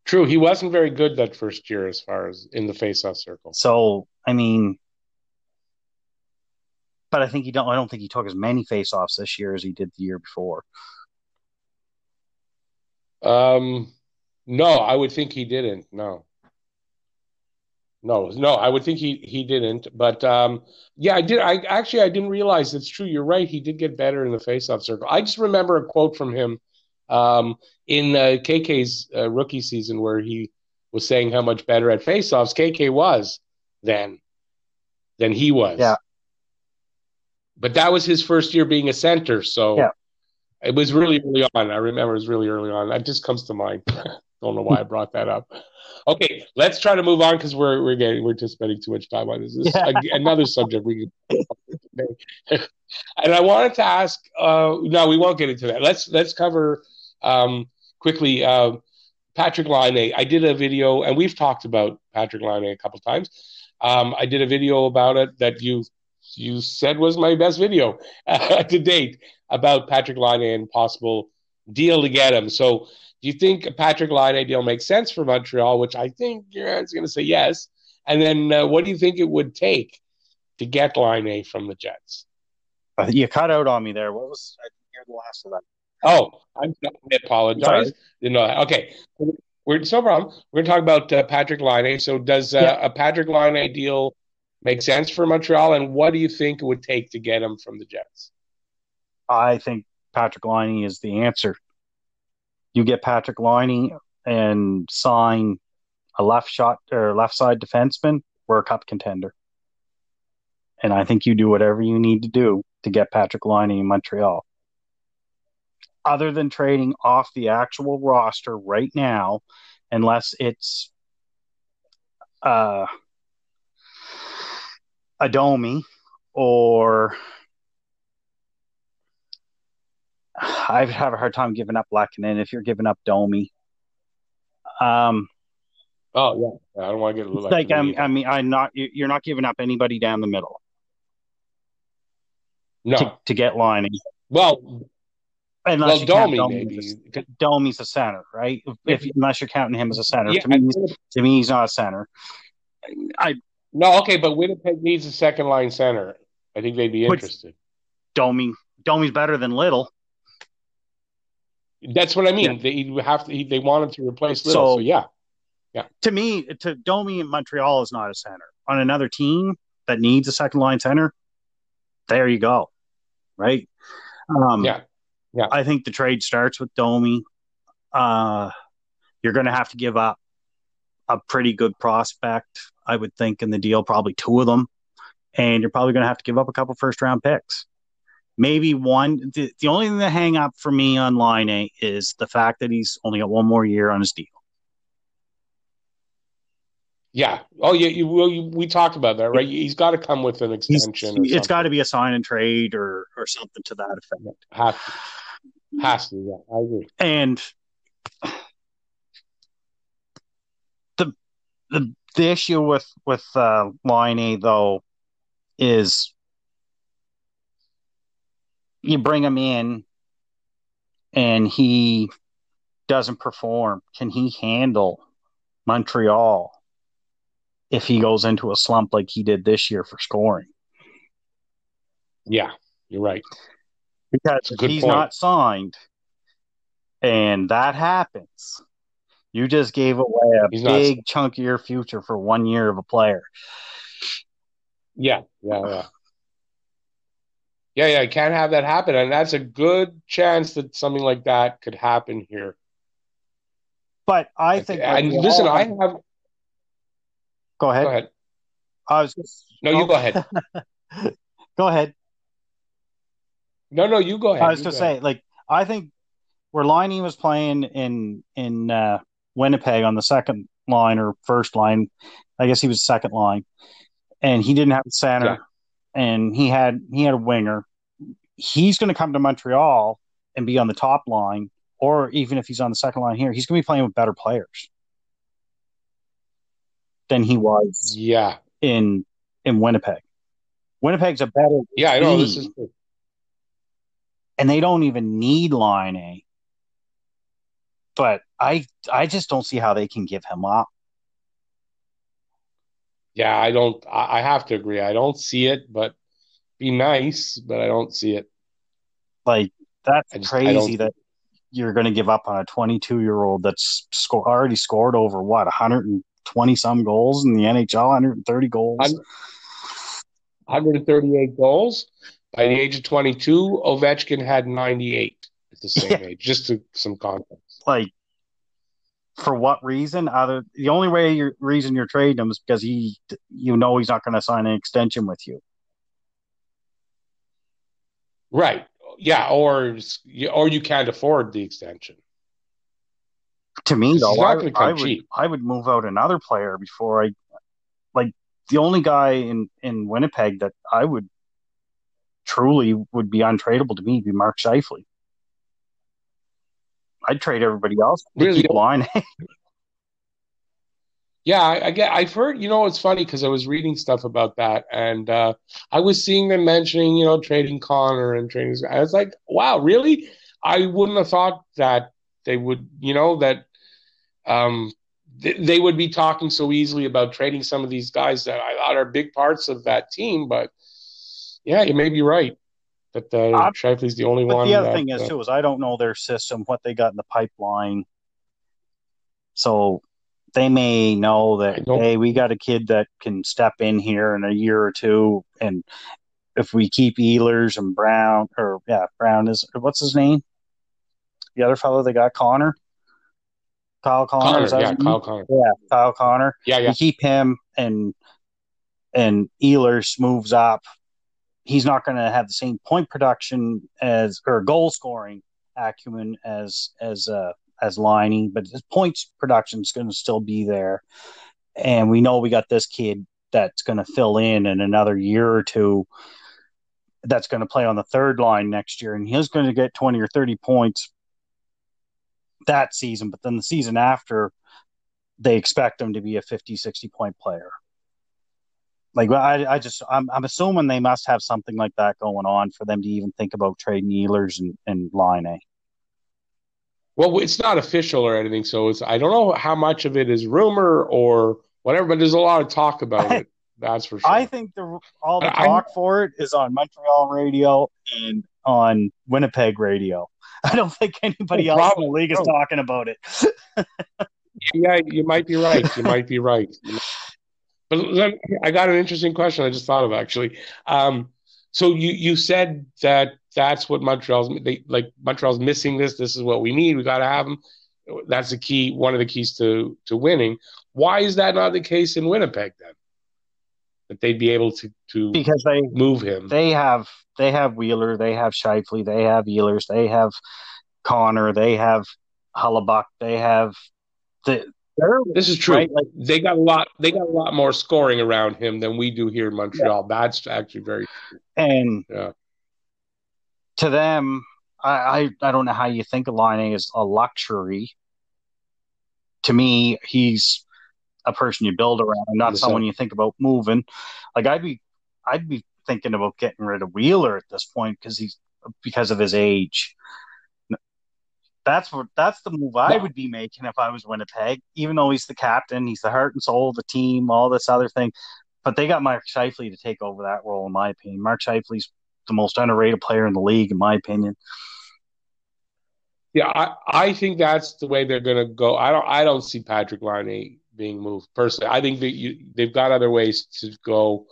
True, he wasn't very good that first year as far as in the face-off circle. So, I mean, but I think he don't. I don't think he took as many face-offs this year as he did the year before. Um, no, I would think he didn't. No, no, no. I would think he he didn't. But um, yeah, I did. I actually I didn't realize it's true. You're right. He did get better in the face-off circle. I just remember a quote from him um, in uh, KK's uh, rookie season where he was saying how much better at face-offs KK was then than he was. Yeah. But that was his first year being a center, so Yeah. It was really early on. I remember it was really early on. That just comes to mind. Don't know why I brought that up. Okay, let's try to move on because we're we're getting we're just spending too much time on this. This Yeah. a- another subject we can today. and I wanted to ask. Uh, no, we won't get into that. Let's let's cover um, quickly. Uh, Patrik Laine. I did a video, and we've talked about Patrik Laine a couple times. Um, I did a video about it that you you said was my best video to date about Patrik Laine and possible deal to get him. So, do you think a Patrik Laine deal makes sense for Montreal? Which I think yeah, it's going to say yes. And then, uh, what do you think it would take to get Line from the Jets? Uh, You cut out on me there. What was? I didn't hear the last of that. Oh, I'm, I apologize. You know. Okay, we're no problem. We're going to talk about uh, Patrik Laine. So, does uh, Yeah. a Patrik Laine deal make sense for Montreal? And what do you think it would take to get him from the Jets? I think Patrik Laine is the answer. You get Patrik Laine and sign a left shot or left side defenseman, we're a cup contender. And I think you do whatever you need to do to get Patrik Laine in Montreal. Other than trading off the actual roster right now, unless it's uh, a Domi or I have a hard time giving up Lehkonen if you're giving up Domi. Um, Oh yeah, I don't want to get like, like I'm, I mean, I'm not. you- You're not giving up anybody down the middle no. to, to get lining, well, unless well, you count Domi Domi. as a- Domi's a center, right? If unless you're counting him as a center, Yeah, to me, he's, to me, he's not a center. I no, okay, but Winnipeg needs a second line center. I think they'd be interested. Domi, Domi's better than Little. That's what I mean. They have to. They wanted to replace Little. So, So- yeah, To me, to Domi in Montreal is not a center. On another team that needs a second line center, there you go, right? Um, yeah, I think the trade starts with Domi. Uh, you're going to have to give up a pretty good prospect, I would think, in the deal, probably two of them. And you're probably going to have to give up a couple first round picks. Maybe one. The, the only thing that hang up for me on Laine is the fact that he's only got one more year on his deal. yeah. Oh, yeah. You, well, you, we talked about that, right? He's got to come with an extension. it's got to be a sign and trade or, or something to that effect. has to. Has to. Yeah, I agree. And the the the issue with with uh, Laine though is you bring him in and he doesn't perform. Can he handle Montreal if he goes into a slump like he did this year for scoring? Yeah, you're right. Because if he's point. not signed and that happens, you just gave away a He's not big chunk of your future for one year of a player. Yeah, yeah, yeah. Yeah, yeah, I can't have that happen. And that's a good chance that something like that could happen here. But I think like, and listen, all I have- go ahead. go ahead. I was No, you oh, go ahead. go ahead. No, no, you go ahead. I was You just ahead. say, like, I think where Laine was playing in in uh, Winnipeg on the second line or first line, I guess he was second line, and he didn't have a center, Yeah. And he had he had a winger. He's going to come to Montreal and be on the top line, or even if he's on the second line here, he's going to be playing with better players. than he was Yeah. in in Winnipeg. Winnipeg's a better Yeah, I know this is and they don't even need Laine. But I I just don't see how they can give him up. Yeah, I don't I, I have to agree. I don't see it, but be nice, but I don't see it. Like that's just- crazy that you're going to give up on a 22 year old that's sco- already scored over what 120 some goals in the NHL, 130 goals. 138 goals. By the age of 22, Ovechkin had 98 at the same age, just to some context. like for what reason other the only way you're reason you're trading him is because he you know he's not going to sign an extension with you Right. Yeah, or or you can't afford the extension. to me though I, I would cheap. I would move out another player before I like the only guy in in Winnipeg that I would truly would be untradeable to me would be Mark Scheifele. I'd trade everybody else to Really? keep Laine. Yeah, I, I get. I've heard. You know, it's funny because I was reading stuff about that, and uh, I was seeing them mentioning, you know, trading Connor and trading. I was like, wow, really? I wouldn't have thought that they would. You know, that um, th- they would be talking so easily about trading some of these guys that I thought are big parts of that team. But yeah, you may be right that uh, Scheifele's the only But one. the other that, thing is uh, too is I don't know their system, what they got in the pipeline. So they may know that hey, we got a kid that can step in here in a year or two, and if we keep Ehlers and Brown, or yeah, Brown is what's his name? The other fellow they got Connor, Kyle Connor, Connor, is that yeah. Kyle Connor. yeah, Kyle Connor. Yeah, yeah. You keep him and and Ehlers moves up. He's not going to have the same point production as or goal scoring acumen as as uh, as Laine, but his points production is going to still be there. And we know we got this kid that's going to fill in in another year or two. That's going to play on the third line next year, and he's going to get twenty or thirty points that season. But then the season after, they expect him to be a 50, 60 point player. Like I, I just, I'm, I'm assuming they must have something like that going on for them to even think about trading Ehlers and, and Laine Well, it's not official or anything, so it's I don't know how much of it is rumor or whatever, but there's a lot of talk about it. That's for sure. I think the all the I- talk for it is on Montreal radio and on Winnipeg radio. I don't think anybody else in the league is talking about it. yeah, you might be right. You might be right. But let, I got an interesting question. I just thought of actually. Um, so you you said that that's what Montreal's they like Montreal's missing this. This is what we need. We got to have them. That's the key. One of the keys to to winning. Why is that not the case in Winnipeg then? That they'd be able to to because they move him. they have they have Wheeler, they have Scheifele, they have Ehlers, they have Connor, they have Hellebuyck, they have the This is true. right like They got a lot. They got a lot more scoring around him than we do here in Montreal. That's actually very and Yeah. to them, I, I I don't know how you think of Laine as a luxury. To me, he's a person you build around, not someone you think about moving. Like I'd be I'd be thinking about getting rid of Wheeler at this point because he's because of his age. That's what that's the move I would be making if I was Winnipeg. Even though he's the captain, he's the heart and soul of the team, all this other thing. But they got Mark Scheifele to take over that role, in my opinion. Mark Scheifele's the most underrated player in the league, in my opinion. Yeah, I, I think that's the way they're going to go. I don't I don't see Patrik Laine being moved personally. I think that you, they've got other ways to go.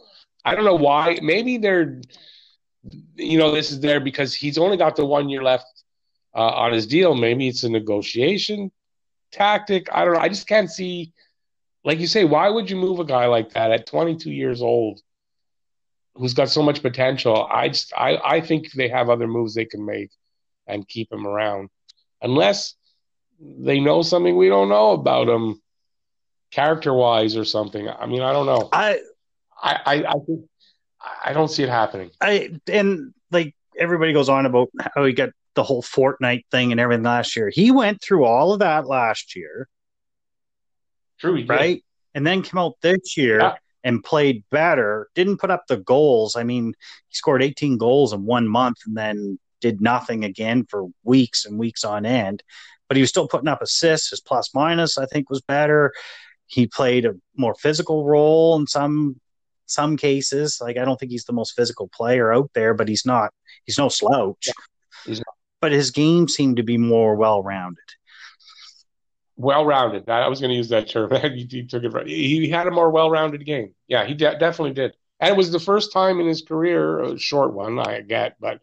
I don't know why. Maybe they're, you know, this is there because he's only got the one year left uh, on his deal. Maybe it's a negotiation tactic. I don't know. I just can't see. Like you say, why would you move a guy like that at 22 years old, who's got so much potential? I just I I think they have other moves they can make and keep him around unless they know something we don't know about him character wise or something. I mean, I don't know. I I, I, I think I don't see it happening. I and like everybody goes on about how he got the whole Fortnite thing and everything last year. He went through all of that last year, True, did. right? and then came out this year yeah. and played better. Didn't put up the goals. I mean, he scored 18 goals in one month and then did nothing again for weeks and weeks on end. But he was still putting up assists. His plus minus, I think, was better. He played a more physical role in some some cases. Like I don't think he's the most physical player out there, but he's not. He's no slouch. Yeah, but his game seemed to be more well rounded. Well rounded. I was going to use that term. he, he, took it right. He had a more well rounded game. Yeah, he de- definitely did. And it was the first time in his career, a short one, I get, but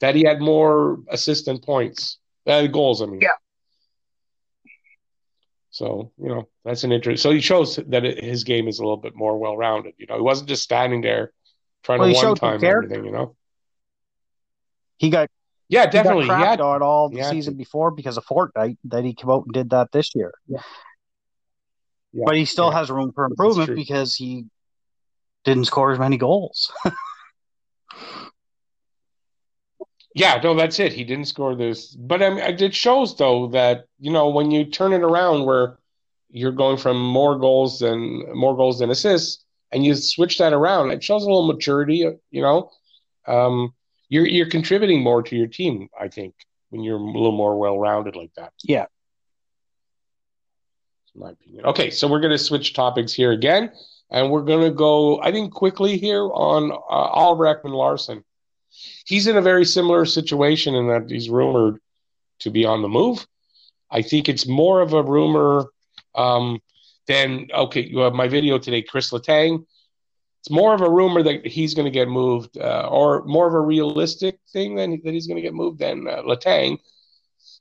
that he had more assistant points, uh, goals. I mean, yeah. So you know that's an interest. So he shows that it, his game is a little bit more well rounded. You know, he wasn't just standing there trying well, to one time everything. You know, he got yeah, definitely. He, got he had on all the season to. before because of Fortnite. That he came out and did that this year. Yeah. yeah but he still yeah. has room for improvement because he didn't score as many goals. Yeah, no, that's it. He didn't score this, but I mean, it shows though that you know when you turn it around, where you're going from more goals than more goals than assists, and you switch that around, it shows a little maturity. You know, um, you're you're contributing more to your team. I think when you're a little more well rounded like that. Yeah. my opinion. Okay, so we're going to switch topics here again, and we're going to go, I think, quickly here on uh, Oliver Ekman-Larsson he's in a very similar situation in that he's rumored to be on the move. I think it's more of a rumor um, than okay. You have my video today, Chris Letang. It's more of a rumor that he's going to get moved, uh, or more of a realistic thing than that he's going to get moved than uh, Letang.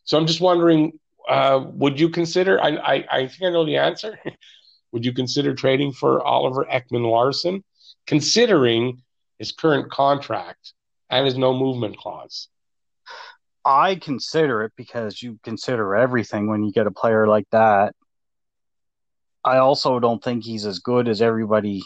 So I'm just wondering, uh, would you consider? I, I I think I know the answer. would you consider trading for Oliver Ekman-Larsson, considering his current contract? and his no movement clause. I consider it because you consider everything when you get a player like that. I also don't think he's as good as everybody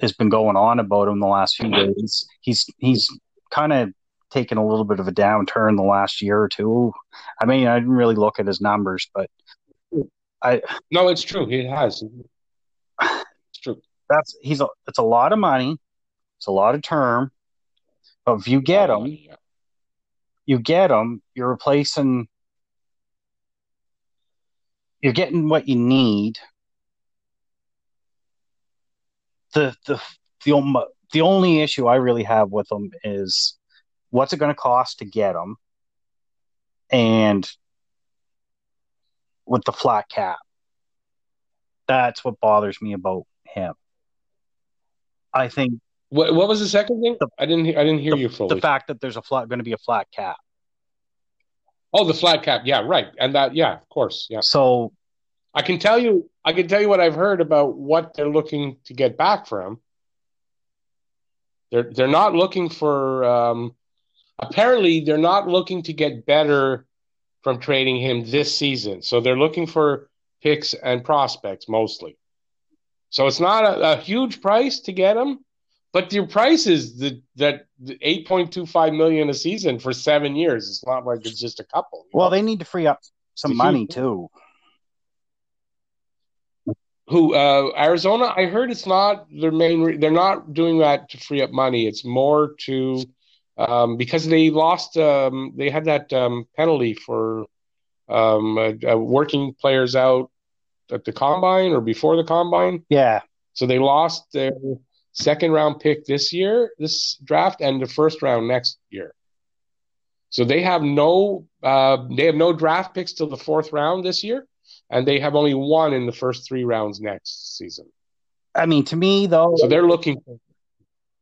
has been going on about him the last few mm-hmm. days. He's he's kind of taken a little bit of a downturn the last year or two. I mean, I didn't really look at his numbers, but I no, it's true. He has. It's true. That's he's a, it's a lot of money. It's a lot of term. But if you get oh, you get them. You're replacing. You're getting what you need. The the the the only issue I really have with them is what's it going to cost to get them, and with the flat cap. That's what bothers me about him. I think what, what was the second thing? The, I didn't I didn't hear the, you fully. The fact that there's a flat going to be a flat cap. Oh, the flat cap. Yeah, right. And that yeah, of course. Yeah. So I can tell you I can tell you what I've heard about what they're looking to get back from. They're they're not looking for um apparently they're not looking to get better from trading him this season. So they're looking for picks and prospects mostly. So it's not a, a huge price to get him, but your price is the that eight point two five million a season for seven years. It's not like it's just a couple. Well, know? they need to free up some money too. Who uh, Arizona? I heard it's not their main. Re- they're not doing that to free up money. It's more to um, because they lost. Um, they had that um, penalty for um, uh, uh, working players out at the combine or before the combine. Yeah. So they lost their second round pick this year, this draft, and the first round next year. So they have no uh, they have no draft picks till the fourth round this year, and they have only one in the first three rounds next season. I mean, to me though, so they're looking.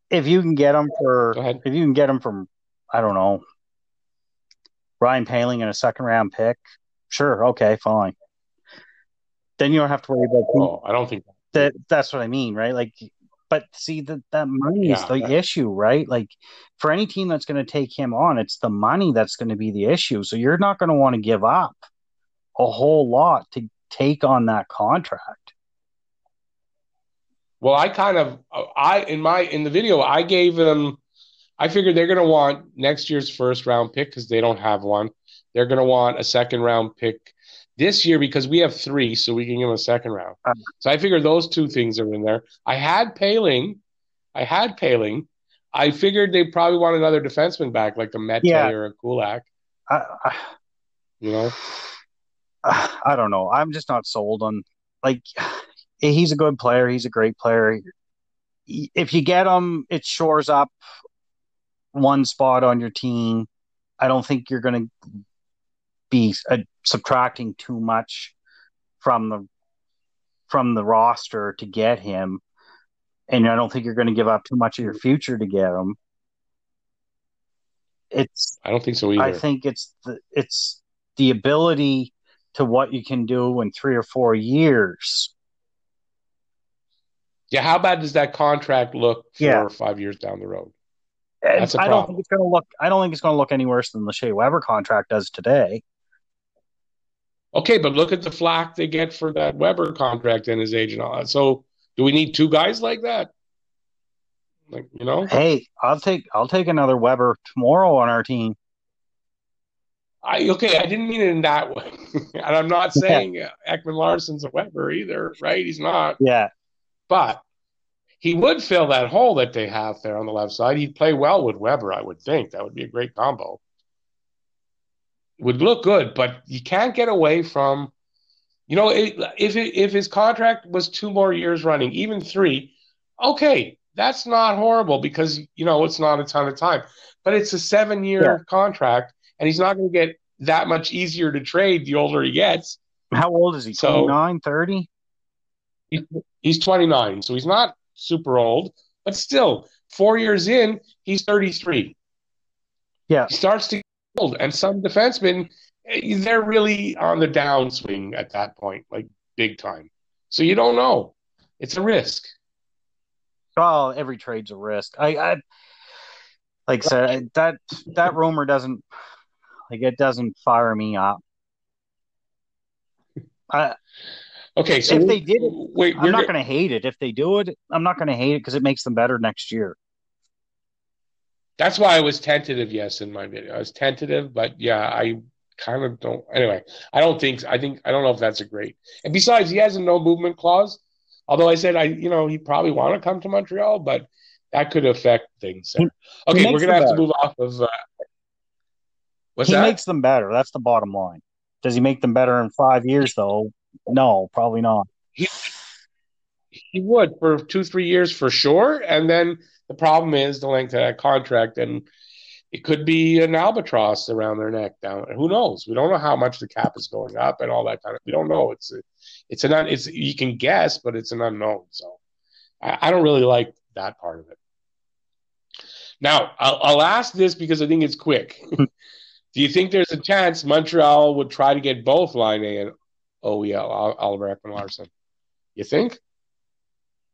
If you can get them for, if you can get them from, I don't know, Ryan Poehling in a second round pick, sure, okay, fine. Then you don't have to worry about. Oh, I don't think that. That's what I mean, right? Like but see that that money yeah, is the issue, right? Like for any team that's going to take him on, it's the money that's going to be the issue. So you're not going to want to give up a whole lot to take on that contract. Well, I kind of I in my in the video I gave them I figured they're going to want next year's first round pick because they don't have one. They're going to want a second round pick This year, because we have three, so we can give him a second round. Uh, so I figured those two things are in there. I had Poehling. I had Poehling. I figured they probably want another defenseman back, like a Mete Yeah. or a Kulak. I, I, You know, I don't know. I'm just not sold on like he's a good player. He's a great player. If you get him, it shores up one spot on your team. I don't think you're going to be uh, subtracting too much from the from the roster to get him, and I don't think you're going to give up too much of your future to get him. It's I don't think so either. I think it's the it's the ability to what you can do in three or four years. yeah, how bad does that contract look four Yeah. or five years down the road? That's a I don't think it's going to look. I don't think it's going to look any worse than the Shea Weber contract does today. Okay, but look at the flack they get for that Weber contract and his age and all that. Uh, so, do we need two guys like that? Like, you know, Hey, I'll take I'll take another Weber tomorrow on our team. I okay, I didn't mean it in that way, and I'm not saying uh, Ekman-Larsson's a Weber either, right? He's not, Yeah, but he would fill that hole that they have there on the left side. He'd play well with Weber, I would think. That would be a great combo. Would look good, but you can't get away from, you know, it, if it, if his contract was two more years running, even three, okay, that's not horrible because you know it's not a ton of time, but it's a seven year Yeah. contract, and he's not going to get that much easier to trade the older he gets. how old is he? So- 29, 30? He's, he's 29, so he's not super old, but still, four years in, he's 33. Yeah. He starts to get old, and some defensemen, eh, they're really on the downswing at that point, like big time. So you don't know. It's a risk. Oh, every trade's a risk. I, I like I said that that rumor doesn't like it doesn't fire me up. I, Okay, so If they did it, wait, I'm not going to hate it. If they do it, I'm not going to hate it because it makes them better next year. That's why I was tentative, yes, in my video. I was tentative, but yeah, I kind of don't. Anyway, I don't think, I think, I don't know if that's a great. And besides, he has a no movement clause. Although I said, I, you know, he probably want to come to Montreal, but that could affect things there. Okay, we're going to them have to move off of. Uh, what's he that? makes them better. That's the bottom line. Does he make them better in five years though? No, probably not. He, he would for two, three years for sure. And then the problem is the length of that contract, and it could be an albatross around their neck down. Who knows? We don't know how much the cap is going up and all that kind of. We don't know. It's a, it's an un, it's you can guess, but it's an unknown. So I, I don't really like that part of it. Now I'll, I'll ask this because I think it's quick. Do you think there's a chance Montreal would try to get both Laine and OEL Ol- Oliver Ekman-Larsson? You think?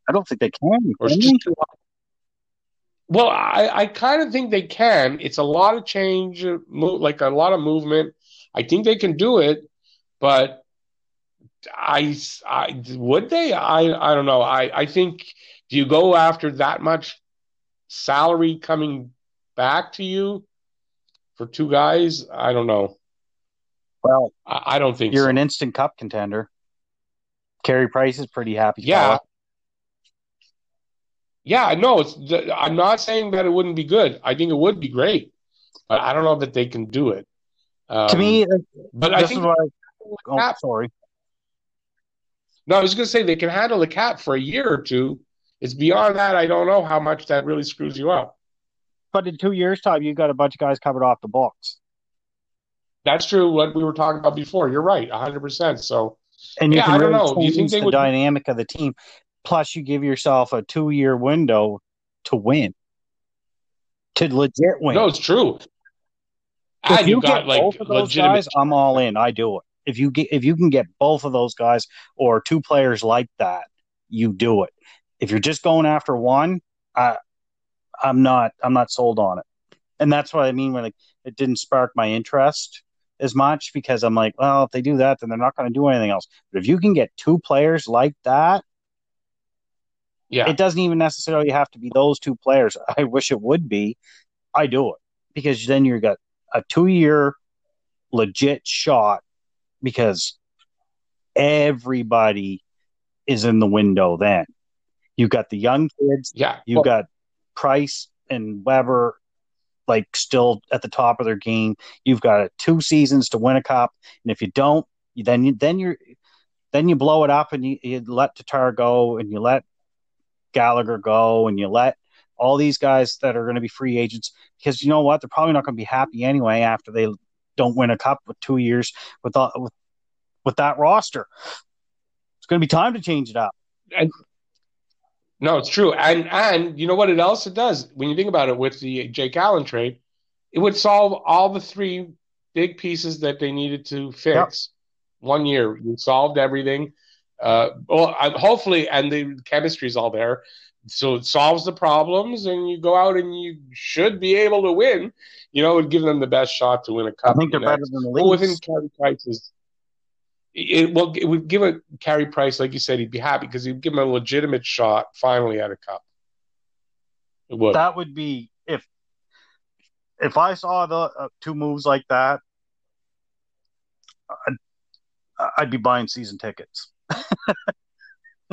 I don't think they can. Or can just they? too hard? Well, I, I kind of think they can. It's a lot of change, like a lot of movement. I think they can do it, but I, I would they? I, I don't know. I, I think do you go after that much salary coming back to you for two guys? I don't know. Well, I, I don't think you're so. an instant cup contender. Carey Price is pretty happy. Yeah. Yeah, no, it's. I'm not saying that it wouldn't be good. I think it would be great, but I don't know that they can do it. Um, to me, but I think. I, oh, sorry. no, I was going to say they can handle the cap for a year or two. It's beyond that. I don't know how much that really screws you up. But in two years' time, you got a bunch of guys covered off the books, That's true. What we were talking about before. You're right, 100. percent So and you Yeah, can I don't really know. Do you think the would- dynamic of the team. Plus, you give yourself a two-year window to win, to legit win. no, it's true. if And you got get like both of those legitimate. guys, I'm all in. I do it. If you get if you can get both of those guys or two players like that, you do it. If you're just going after one, I I'm not I'm not sold on it. And that's what I mean when like, it didn't spark my interest as much because I'm like, well, if they do that, then they're not going to do anything else. But if you can get two players like that, yeah, it doesn't even necessarily have to be those two players. I wish it would be. I do it because then you got a two year legit shot because everybody is in the window then. You've got the young kids. Yeah. You've well, got Price and Weber like still at the top of their game. You've got two seasons to win a cup, and if you don't, then you then you're then you blow it up and you, you let Tatar go and you let Gallagher go and you let all these guys that are going to be free agents because you know what they're probably not going to be happy anyway after they don't win a cup with two years with with, with that roster. It's going to be time to change it up. And, no, it's true, and and you know what it else it does when you think about it with the Jake Allen trade, it would solve all the three big pieces that they needed to fix. Yep. One year, you solved everything. Uh, well, hopefully, and the chemistry is all there, so it solves the problems, and you go out and you should be able to win. You know, it would give them the best shot to win a cup. I think they're better than the Leafs. Well, within Carey Price's it well it would give a Carey Price, like you said, he'd be happy because he'd give him a legitimate shot finally at a cup. It would. That would be if if I saw the uh, two moves like that, I'd, I'd be buying season tickets.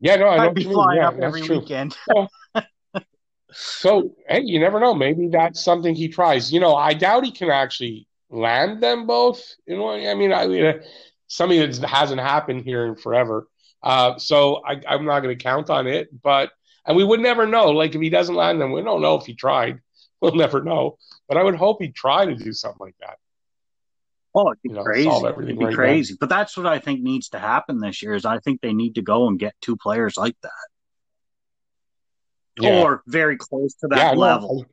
yeah, no, I would be flying yeah, up every true. weekend. so hey, you never know. Maybe that's something he tries. You know, I doubt he can actually land them both. You know, I mean, I mean, something that hasn't happened here in forever. Uh, so I, I'm not going to count on it, but and we would never know. Like if he doesn't land them, we don't know if he tried. We'll never know. But I would hope he'd try to do something like that. Oh, it'd be you know, crazy. It'd be right crazy. But that's what I think needs to happen this year. Is I think they need to go and get two players like that, yeah. or very close to that yeah, level. No,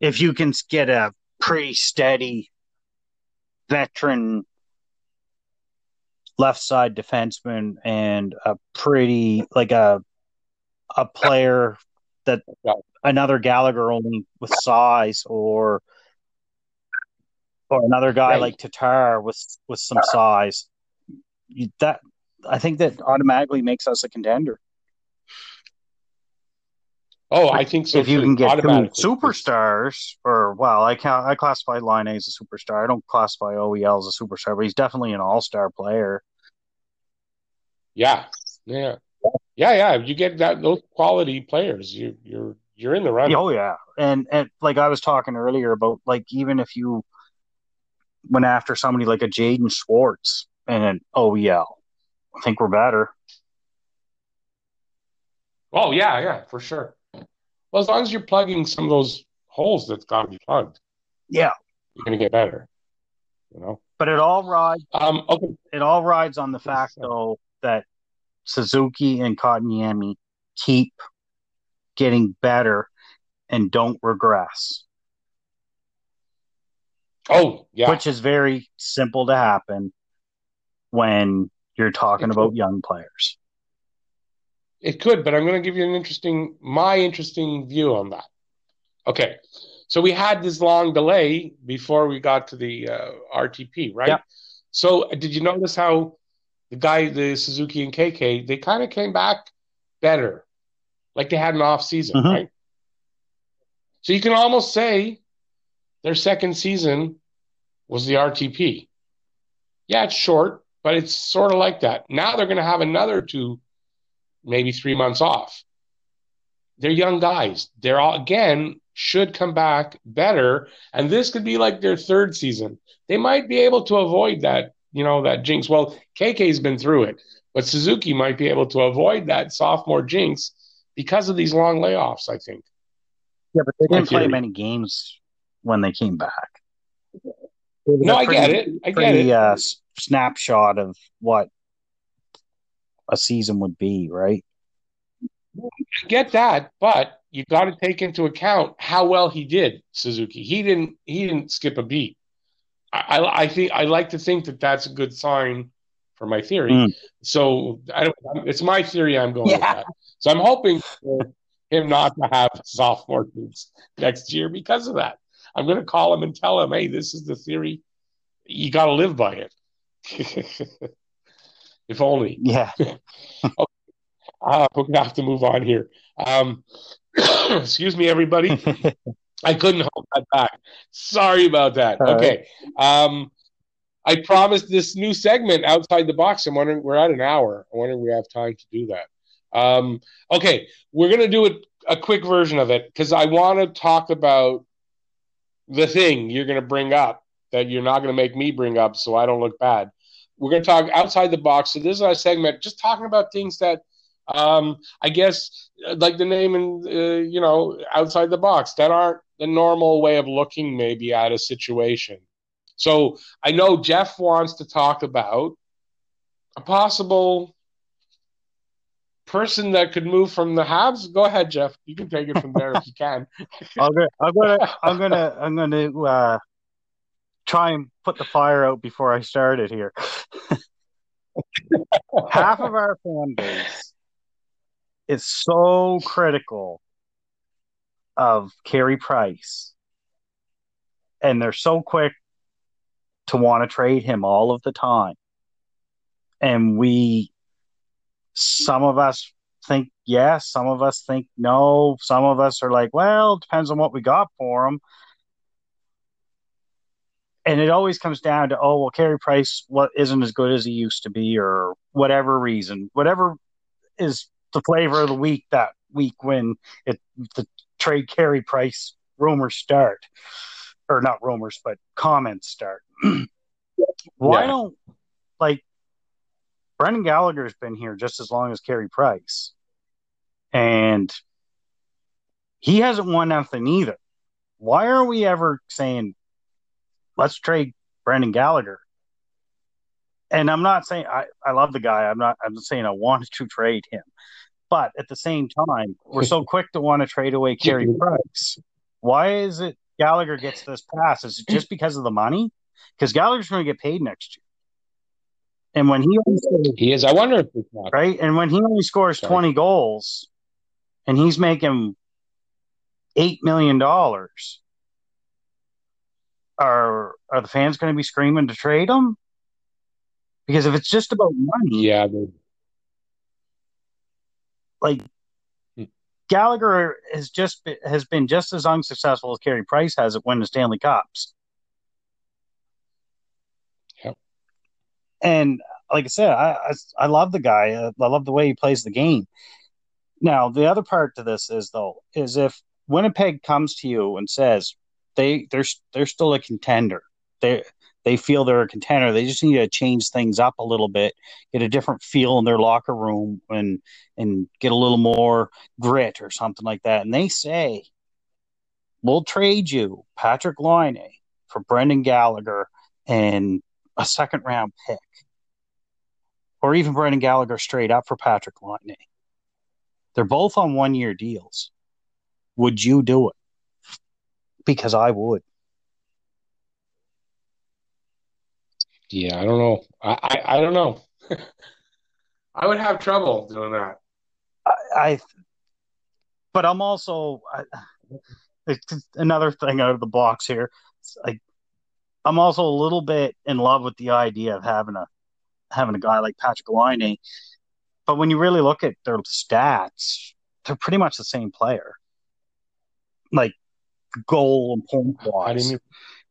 if you can get a pretty steady veteran left side defenseman and a pretty like a a player that another Gallagher only with size or or another guy right. like Tatar with with some size. That I think that automatically makes us a contender. Oh, I think so. If you can get superstars, or well, I count, I classify Laine as a superstar. I don't classify OEL as a superstar, but he's definitely an all-star player. Yeah, yeah, yeah, yeah. You get that those quality players, you you're you're in the run. Oh yeah, and and like I was talking earlier about, like even if you went after somebody like a Jaden Schwartz and an OEL, I think we're better. Oh yeah, yeah, for sure. Well, as long as you're plugging some of those holes that's got to be plugged, yeah, you're going to get better. You know. But it all rides. Um, okay. It all rides on the fact, though, that Suzuki and Kotkaniemi keep getting better and don't regress. Oh, yeah. Which is very simple to happen when you're talking about young players. It could, but I'm going to give you an interesting, my interesting view on that. Okay, so we had this long delay before we got to the uh, RTP, right? Yeah. So did you notice how the guy, the Suzuki and KK, they kind of came back better, like they had an off season, mm-hmm. right? So you can almost say their second season was the RTP. Yeah, it's short, but it's sort of like that. Now they're going to have another two maybe three months off. They're young guys. They're all, again, should come back better. And this could be like their third season. They might be able to avoid that, you know, that jinx. Well, KK's been through it, but Suzuki might be able to avoid that sophomore jinx because of these long layoffs, I think. Yeah, but they didn't play many games when they came back. No, I get it. I get it. Uh, snapshot of what a season would be, right? I get that, but you got to take into account how well he did, Suzuki. He didn't. He didn't skip a beat. I, I, I think I like to think that that's a good sign for my theory. Mm. So I don't, it's my theory. I'm going yeah. with that. So I'm hoping for him not to have sophomore boots next year because of that. I'm going to call him and tell him, "Hey, this is the theory. You got to live by it." If only. Yeah. okay. uh, we're gonna have to move on here. Um, excuse me, everybody. I couldn't hold that back. Sorry about that. All okay. Right. Um, I promised this new segment outside the box. I'm wondering we're at an hour. I wonder if we have time to do that. Um, okay, we're gonna do a, a quick version of it because I want to talk about the thing you're gonna bring up that you're not gonna make me bring up, so I don't look bad. We're gonna talk outside the box. So this is our segment, just talking about things that um, I guess, like the name and uh, you know, outside the box that aren't the normal way of looking maybe at a situation. So I know Jeff wants to talk about a possible person that could move from the Habs. Go ahead, Jeff. You can take it from there if you can. I'm gonna, I'm gonna, I'm gonna, I'm gonna uh, try and put the fire out before I started here. Half of our fan base is so critical of Carey Price, and they're so quick to want to trade him all of the time. And we, some of us think yes, some of us think no, some of us are like, well, depends on what we got for him. And it always comes down to, oh, well, Carey Price what isn't as good as he used to be, or whatever reason, whatever is the flavor of the week that week when it the trade Carey Price rumors start, or not rumors, but comments start. Why yeah. don't like Brendan Gallagher's been here just as long as Carey Price, and he hasn't won nothing either. Why are we ever saying let's trade Brendan Gallagher? And I'm not saying I, I love the guy. I'm not. I'm just saying I want to trade him, but at the same time, we're so quick to want to trade away Carey Price. Why is it Gallagher gets this pass? Is it just because of the money? because Gallagher's going to get paid next year. And when he scores, he is, I wonder if it's not right. And when he only scores Sorry. twenty goals, and he's making eight million dollars, are are the fans going to be screaming to trade him? Because if it's just about money, yeah, like hmm. Gallagher has just has been just as unsuccessful as Carey Price has at winning the Stanley Cups. And like I said, I, I, I love the guy. I love the way he plays the game. Now, the other part to this is though is if Winnipeg comes to you and says they they're they're still a contender. They they feel they're a contender. They just need to change things up a little bit, get a different feel in their locker room, and and get a little more grit or something like that. And they say, "We'll trade you Patrik Laine for Brendan Gallagher and a second round pick, or even Brendan Gallagher straight up for Patrik Laine. They're both on one year deals. Would you do it? Because I would. Yeah, I don't know. I I, I don't know. I would have trouble doing that. I, I but I'm also I, another thing out of the box here. Like I'm also a little bit in love with the idea of having a having a guy like Patrik Laine. But when you really look at their stats, they're pretty much the same player. Like goal and point wise.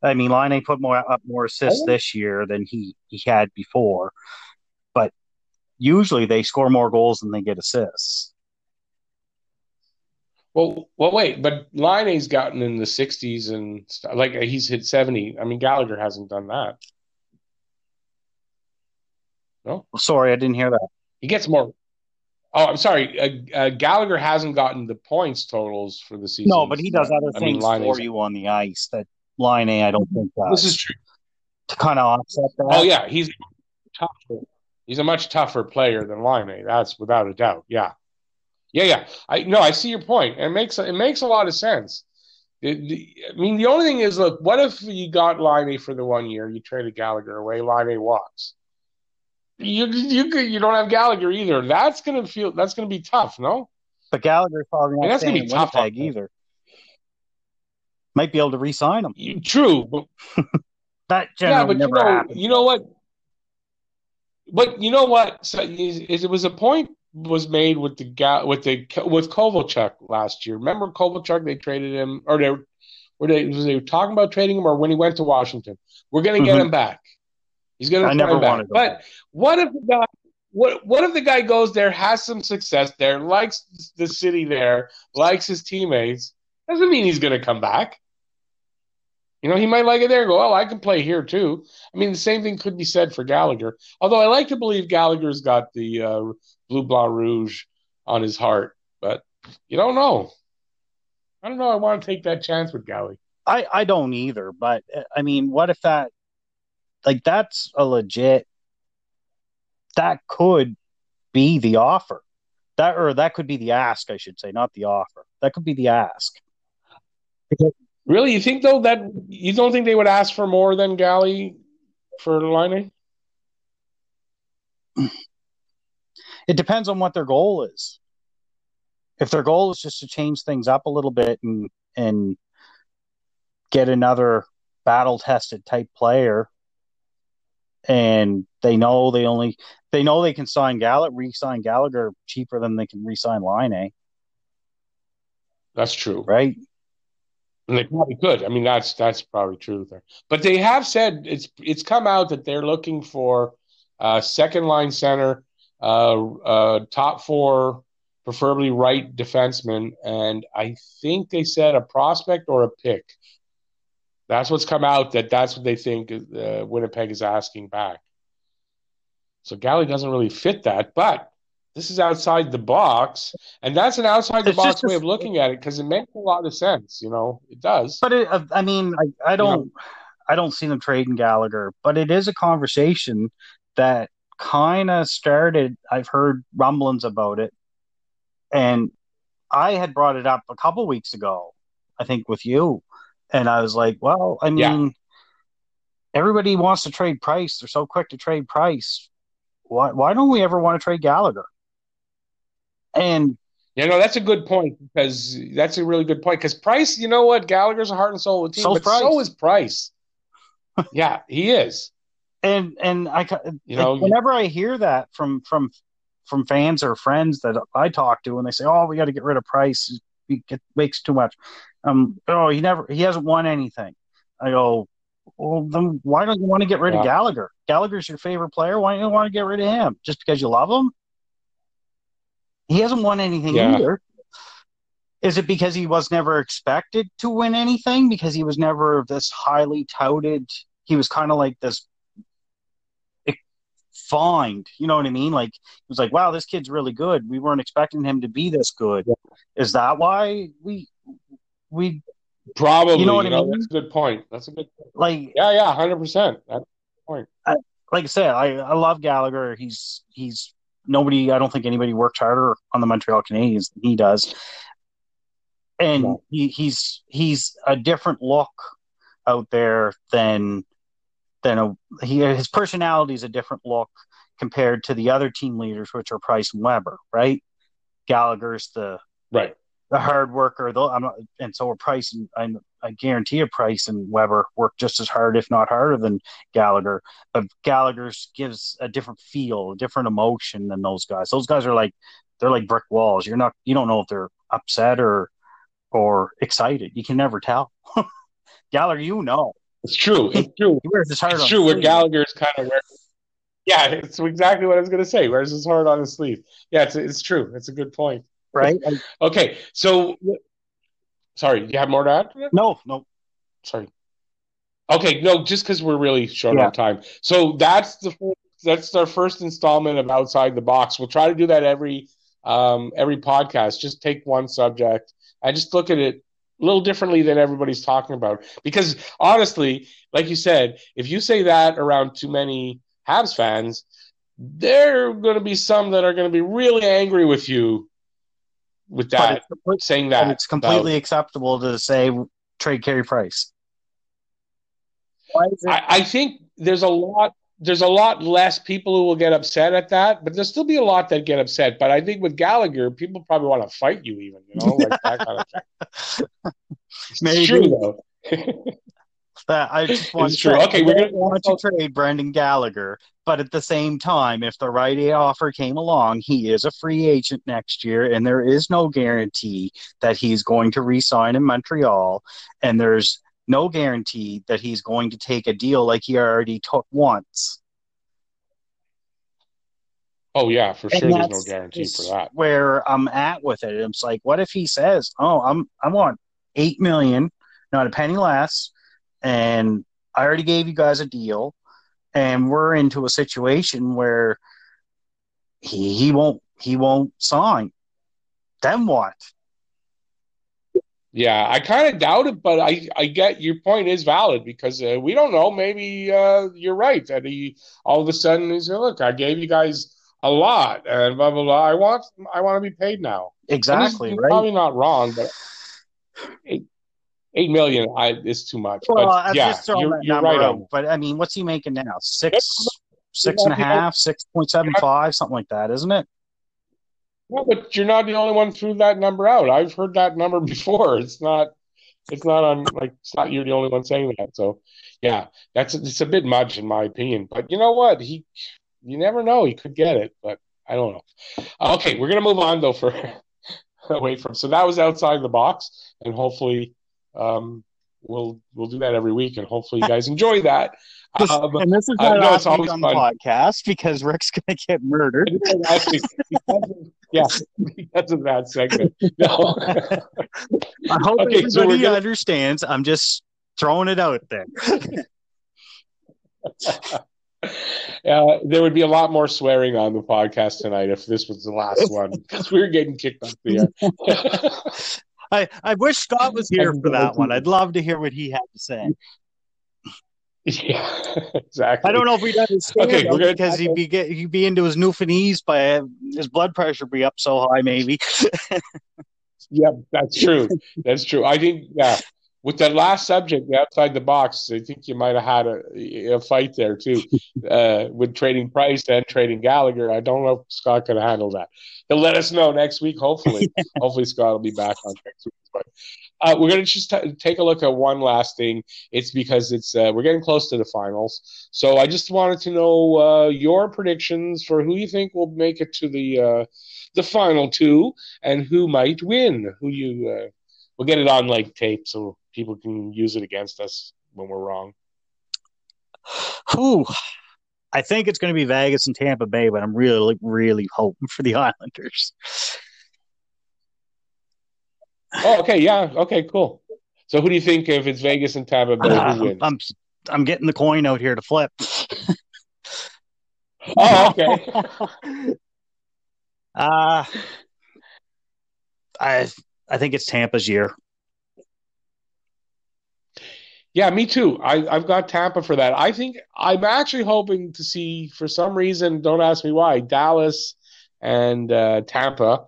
I mean, Laine put more up more assists oh. this year than he he had before, but usually they score more goals than they get assists. Well, well, wait, but Laine's gotten in the 60s and like uh, he's hit 70. I mean, Gallagher hasn't done that. No, sorry, I didn't hear that. He gets more. Oh, I'm sorry. Uh, uh, Gallagher hasn't gotten the points totals for the season. No, but he does other I things mean, for you on the ice that Laine, I don't think does. This is true. To kind of offset that. Oh yeah, he's tougher. He's a much tougher player than Laine. That's without a doubt. Yeah. Yeah, yeah. I no, I see your point. It makes it makes a lot of sense. It, the, I mean, the only thing is, look, what if you got Laine for the one year, you traded Gallagher away, Laine walks. You you you don't have Gallagher either. That's gonna feel that's gonna be tough, no? But Gallagher's probably not that's gonna be tough either. Might be able to re-sign him. True, but that yeah, but you know, happened. you know what? But you know what? So, it was a point was made with the guy with the with Kovalchuk last year. Remember Kovalchuk? They traded him, or they were they was they talking about trading him, or when he went to Washington. We're going to get mm-hmm. him back. He's going to. I never back. wanted. But what if the guy? What What if the guy goes what What if the guy goes there, has some success there, likes the city there, likes his teammates? Doesn't mean he's going to come back. You know, he might like it there and go, oh, I can play here too. I mean, the same thing could be said for Gallagher. Although I like to believe Gallagher's got the uh, blue, blanc, rouge on his heart, but you don't know. I don't know. I want to take that chance with Gallagher. I, I don't either, but I mean, what if that, like, that's a legit, that could be the offer. That, or that could be the ask, I should say, not the offer. That could be the ask. Really, you think though that you don't think they would ask for more than Galley for lining? It depends on what their goal is. If their goal is just to change things up a little bit and and get another battle tested type player, and they know they only they know they can sign Gallagher, re-sign Gallagher cheaper than they can re-sign Laine. That's true, right? And they probably could. I mean, that's that's probably true there. But they have said it's it's come out that they're looking for uh, second line center, uh, uh, top four, preferably right defenseman, and I think they said a prospect or a pick. That's what's come out. That that's what they think uh, Winnipeg is asking back. So Galley doesn't really fit that, but this is outside the box, and that's an outside the it's box way a, of looking at it because it makes a lot of sense. You know, it does. But it, I mean, I, I don't, you know, I don't see them trading Gallagher, but it is a conversation that kind of started. I've heard rumblings about it, and I had brought it up a couple weeks ago, I think, with you, and I was like, well, I mean. Yeah. Everybody wants to trade Price. They're so quick to trade Price. Why, why don't we ever want to trade Gallagher? And you know, that's a good point because that's a really good point. Because Price, you know what? Gallagher's a heart and soul of the team, but Price. so is Price. yeah, he is. And and I, you know, whenever I hear that from from from fans or friends that I talk to, and they say, "Oh, we got to get rid of Price. He get, makes too much." Um, oh, he never, he hasn't won anything. I go, well, then why don't you want to get rid yeah. of Gallagher? Gallagher's your favorite player. Why don't you want to get rid of him? Just because you love him? He hasn't won anything yeah. either. Is it because he was never expected to win anything? Because he was never this highly touted. He was kind of like this find. You know what I mean? Like it was like, wow, this kid's really good. We weren't expecting him to be this good. Yeah. Is that why we we probably? You know what you I mean? That's a good point. That's a good. Point. Like yeah, yeah, hundred percent. That's point. I, like I said, I, I love Gallagher. He's he's nobody, I don't think anybody worked harder on the Montreal Canadiens than he does. And no. he, he's he's a different look out there than than a he his personality is a different look compared to the other team leaders, which are Price and Weber, right? Gallagher's the right the hard worker, though. I'm not, and so are Price and I'm I guarantee a Price and Weber work just as hard, if not harder, than Gallagher. But Gallagher's gives a different feel, a different emotion than those guys. Those guys are like they're like brick walls. You're not you don't know if they're upset or or excited. You can never tell. Gallagher, you know. It's true. It's true. he wears his heart it's true. Where Gallagher's kind of where. Yeah, it's exactly what I was going to say. Wears his heart on his sleeve. Yeah, it's it's true. It's a good point. Right. okay, so Sorry, you have more to add? No, no. Sorry. Okay, no, just because we're really short yeah. on time. So that's the that's our first installment of outside the box. We'll try to do that every um, every podcast. Just take one subject and just look at it a little differently than everybody's talking about. Because honestly, like you said, if you say that around too many Habs fans, there are going to be some that are going to be really angry with you with that saying that it's completely about, acceptable to say trade Carey Price. I, I, think there's a lot there's a lot less people who will get upset at that, but there'll still be a lot that get upset. But I think with Gallagher, people probably want to fight you, even you know, like that kind of thing. Maybe. It's true though. that I just want it's to true. Say, okay, we're gonna want to trade Brendan Gallagher, but at the same time, if the right offer came along, he is a free agent next year, and there is no guarantee that he's going to re-sign in Montreal, and there's no guarantee that he's going to take a deal like he already took once. Oh yeah, for and sure. There's no guarantee for that. Where I'm at with it, it's like, what if he says, "Oh, I'm I want eight million, not a penny less, and I already gave you guys a deal, and we're into a situation where he he won't he won't sign. Then what? Yeah, I kind of doubt it, but I I get your point is valid because uh, we don't know. Maybe uh, you're right that he all of a sudden he's like, look, I gave you guys a lot and blah blah blah. I want I want to be paid now. And he's, Exactly, he's right? probably not wrong, but eight, eight million I, is too much. Well, but I'm yeah, just throwing you're that you're number right out. But I mean, what's he making now? Six, six and a half, six point seven five, something like that, isn't it? No, but you're not the only one threw that number out. I've heard that number before. It's not. It's not on like it's not you're the only one saying that. So yeah, that's it's a bit much in my opinion. But you know what? He you never know. He could get it, but I don't know. Okay, we're gonna move on though for away from. So that was outside the box, and hopefully um, we'll we'll do that every week, and hopefully you guys enjoy that. Um, and this is uh, my no, it's always on the podcast because Rick's going to get murdered. Because of- yeah, because of that segment. No. I hope Okay, so everybody gonna- understands. I'm just throwing it out there. Uh, there would be a lot more swearing on the podcast tonight if this was the last one because we were getting kicked off the air. I, I wish Scott was here for that one. I'd love to hear what he had to say. yeah, exactly. I don't know if we'd understand Okay, we're gonna because he'd be get, he'd be into his Newfoundlandese by his blood pressure be up so high maybe. Yeah, that's true. That's true. I think yeah. With that last subject, outside the box, I think you might have had a, a fight there too, uh, with trading Price and trading Gallagher. I don't know if Scott could handle that. He'll let us know next week. Hopefully, hopefully Scott will be back on next week. But uh, we're gonna just t- take a look at one last thing. It's because it's uh, we're getting close to the finals, so I just wanted to know uh, your predictions for who you think will make it to the uh, the final two and who might win. Who you uh, we'll get it on like tape so people can use it against us when we're wrong. Whew. I think it's going to be Vegas and Tampa Bay, but I'm really, really hoping for the Islanders. Oh, okay, yeah, okay, cool. So who do you think if it's Vegas and Tampa Bay, who wins? I'm I'm getting the coin out here to flip. oh, okay. Uh I I think it's Tampa's year. Yeah, me too. I, I've got Tampa for that. I think I'm actually hoping to see, for some reason, don't ask me why, Dallas and uh, Tampa.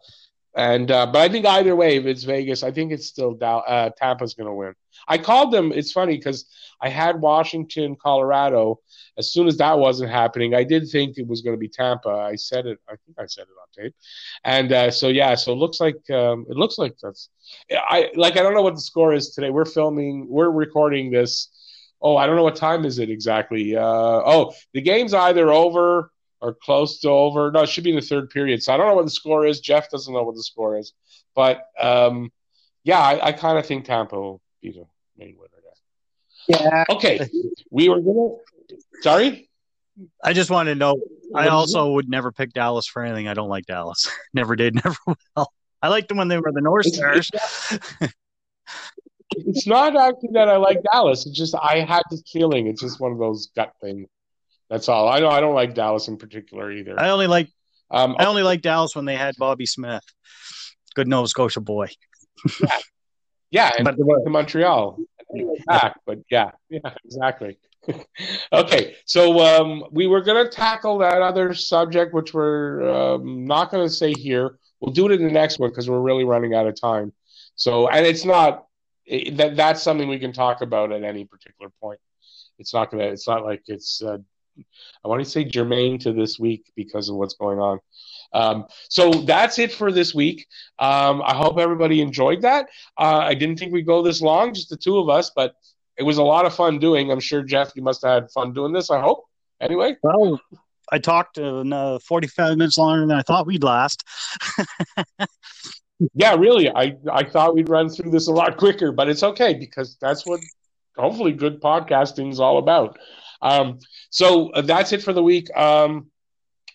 And uh, but I think either way, if it's Vegas, I think it's still uh, Tampa's going to win. I called them. It's funny because I had Washington, Colorado. As soon as that wasn't happening, I did think it was going to be Tampa. I said it. I think I said it on tape. And uh, so yeah, so it looks like um, it looks like that's I like I don't know what the score is today. We're filming, we're recording this. Oh, I don't know what time is it exactly. Uh, oh, the game's either over or close to over. No, it should be in the third period. So I don't know what the score is. Jeff doesn't know what the score is, but um, yeah, I, I kind of think Tampa will be the main winner there. Yeah. Okay, we were gonna. Sorry. I just want to know. I also would never pick Dallas for anything. I don't like Dallas. never did. Never will. I liked them when they were the North Stars. It's not actually that I like Dallas. It's just I had this feeling. It's just one of those gut things. That's all. I know I don't like Dallas in particular either. I only like Um, I only like Dallas when they had Bobby Smith. Good Nova Scotia boy. Yeah, and But- to Montreal. And he went back, but yeah, yeah, exactly. okay, so um, we were going to tackle that other subject, which we're um, not going to say here. We'll do it in the next one because we're really running out of time. So, and it's not it, that that's something we can talk about at any particular point. It's not gonna. It's not like it's. Uh, I want to say germane to this week because of what's going on. Um, so that's it for this week. Um, I hope everybody enjoyed that. Uh, I didn't think we'd go this long, just the two of us, but it was a lot of fun doing. I'm sure Jeff, you must have had fun doing this. I hope. Anyway, Well, I talked uh, 45 minutes longer than I thought we'd last. yeah, really, I I thought we'd run through this a lot quicker, but it's okay because that's what hopefully good podcasting is all about. Um, so uh, that's it for the week. Um,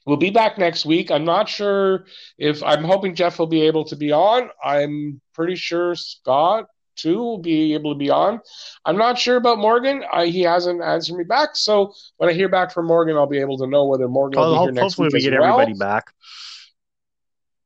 we'll be back next week. I'm not sure if I'm hoping Jeff will be able to be on. I'm pretty sure Scott too will be able to be on. I'm not sure about Morgan. I, he hasn't answered me back. So when I hear back from Morgan, I'll be able to know whether Morgan will be here next week. Hopefully, we get well. everybody back.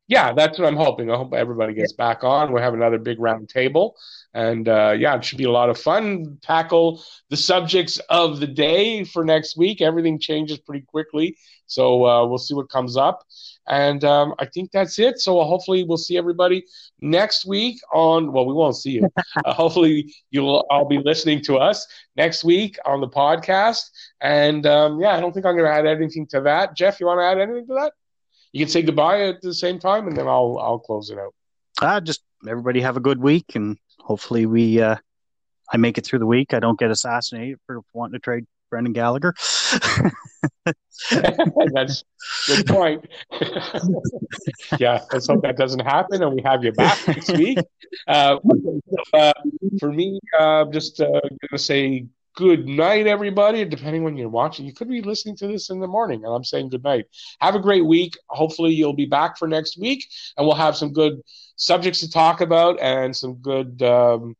Yeah, that's what I'm hoping. I hope everybody gets back on. We'll have another big round table. And uh, yeah, it should be a lot of fun. Tackle the subjects of the day for next week. Everything changes pretty quickly. So uh, we'll see what comes up. And um, I think that's it. So hopefully we'll see everybody next week on. Well, we won't see you. uh, hopefully you'll all be listening to us next week on the podcast. And um, yeah, I don't think I'm going to add anything to that. Jeff, you want to add anything to that? You can say goodbye at the same time, and then I'll I'll close it out. Uh, just everybody have a good week, and hopefully we uh, I make it through the week. I don't get assassinated for wanting to trade Brendan Gallagher. That's good point. yeah, let's hope that doesn't happen, and we have you back next week. Uh, uh, for me, uh, just uh, gonna say good night, everybody. Depending when you're watching, you could be listening to this in the morning, and I'm saying good night. Have a great week. Hopefully, you'll be back for next week, and we'll have some good subjects to talk about and some good. Um,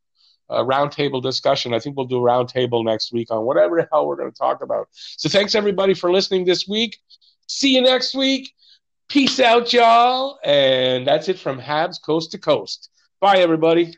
a roundtable discussion. I think we'll do a roundtable next week on whatever the hell we're going to talk about. So thanks everybody for listening this week. See you next week. Peace out, y'all. And that's it from Habs Coast to Coast. Bye, everybody.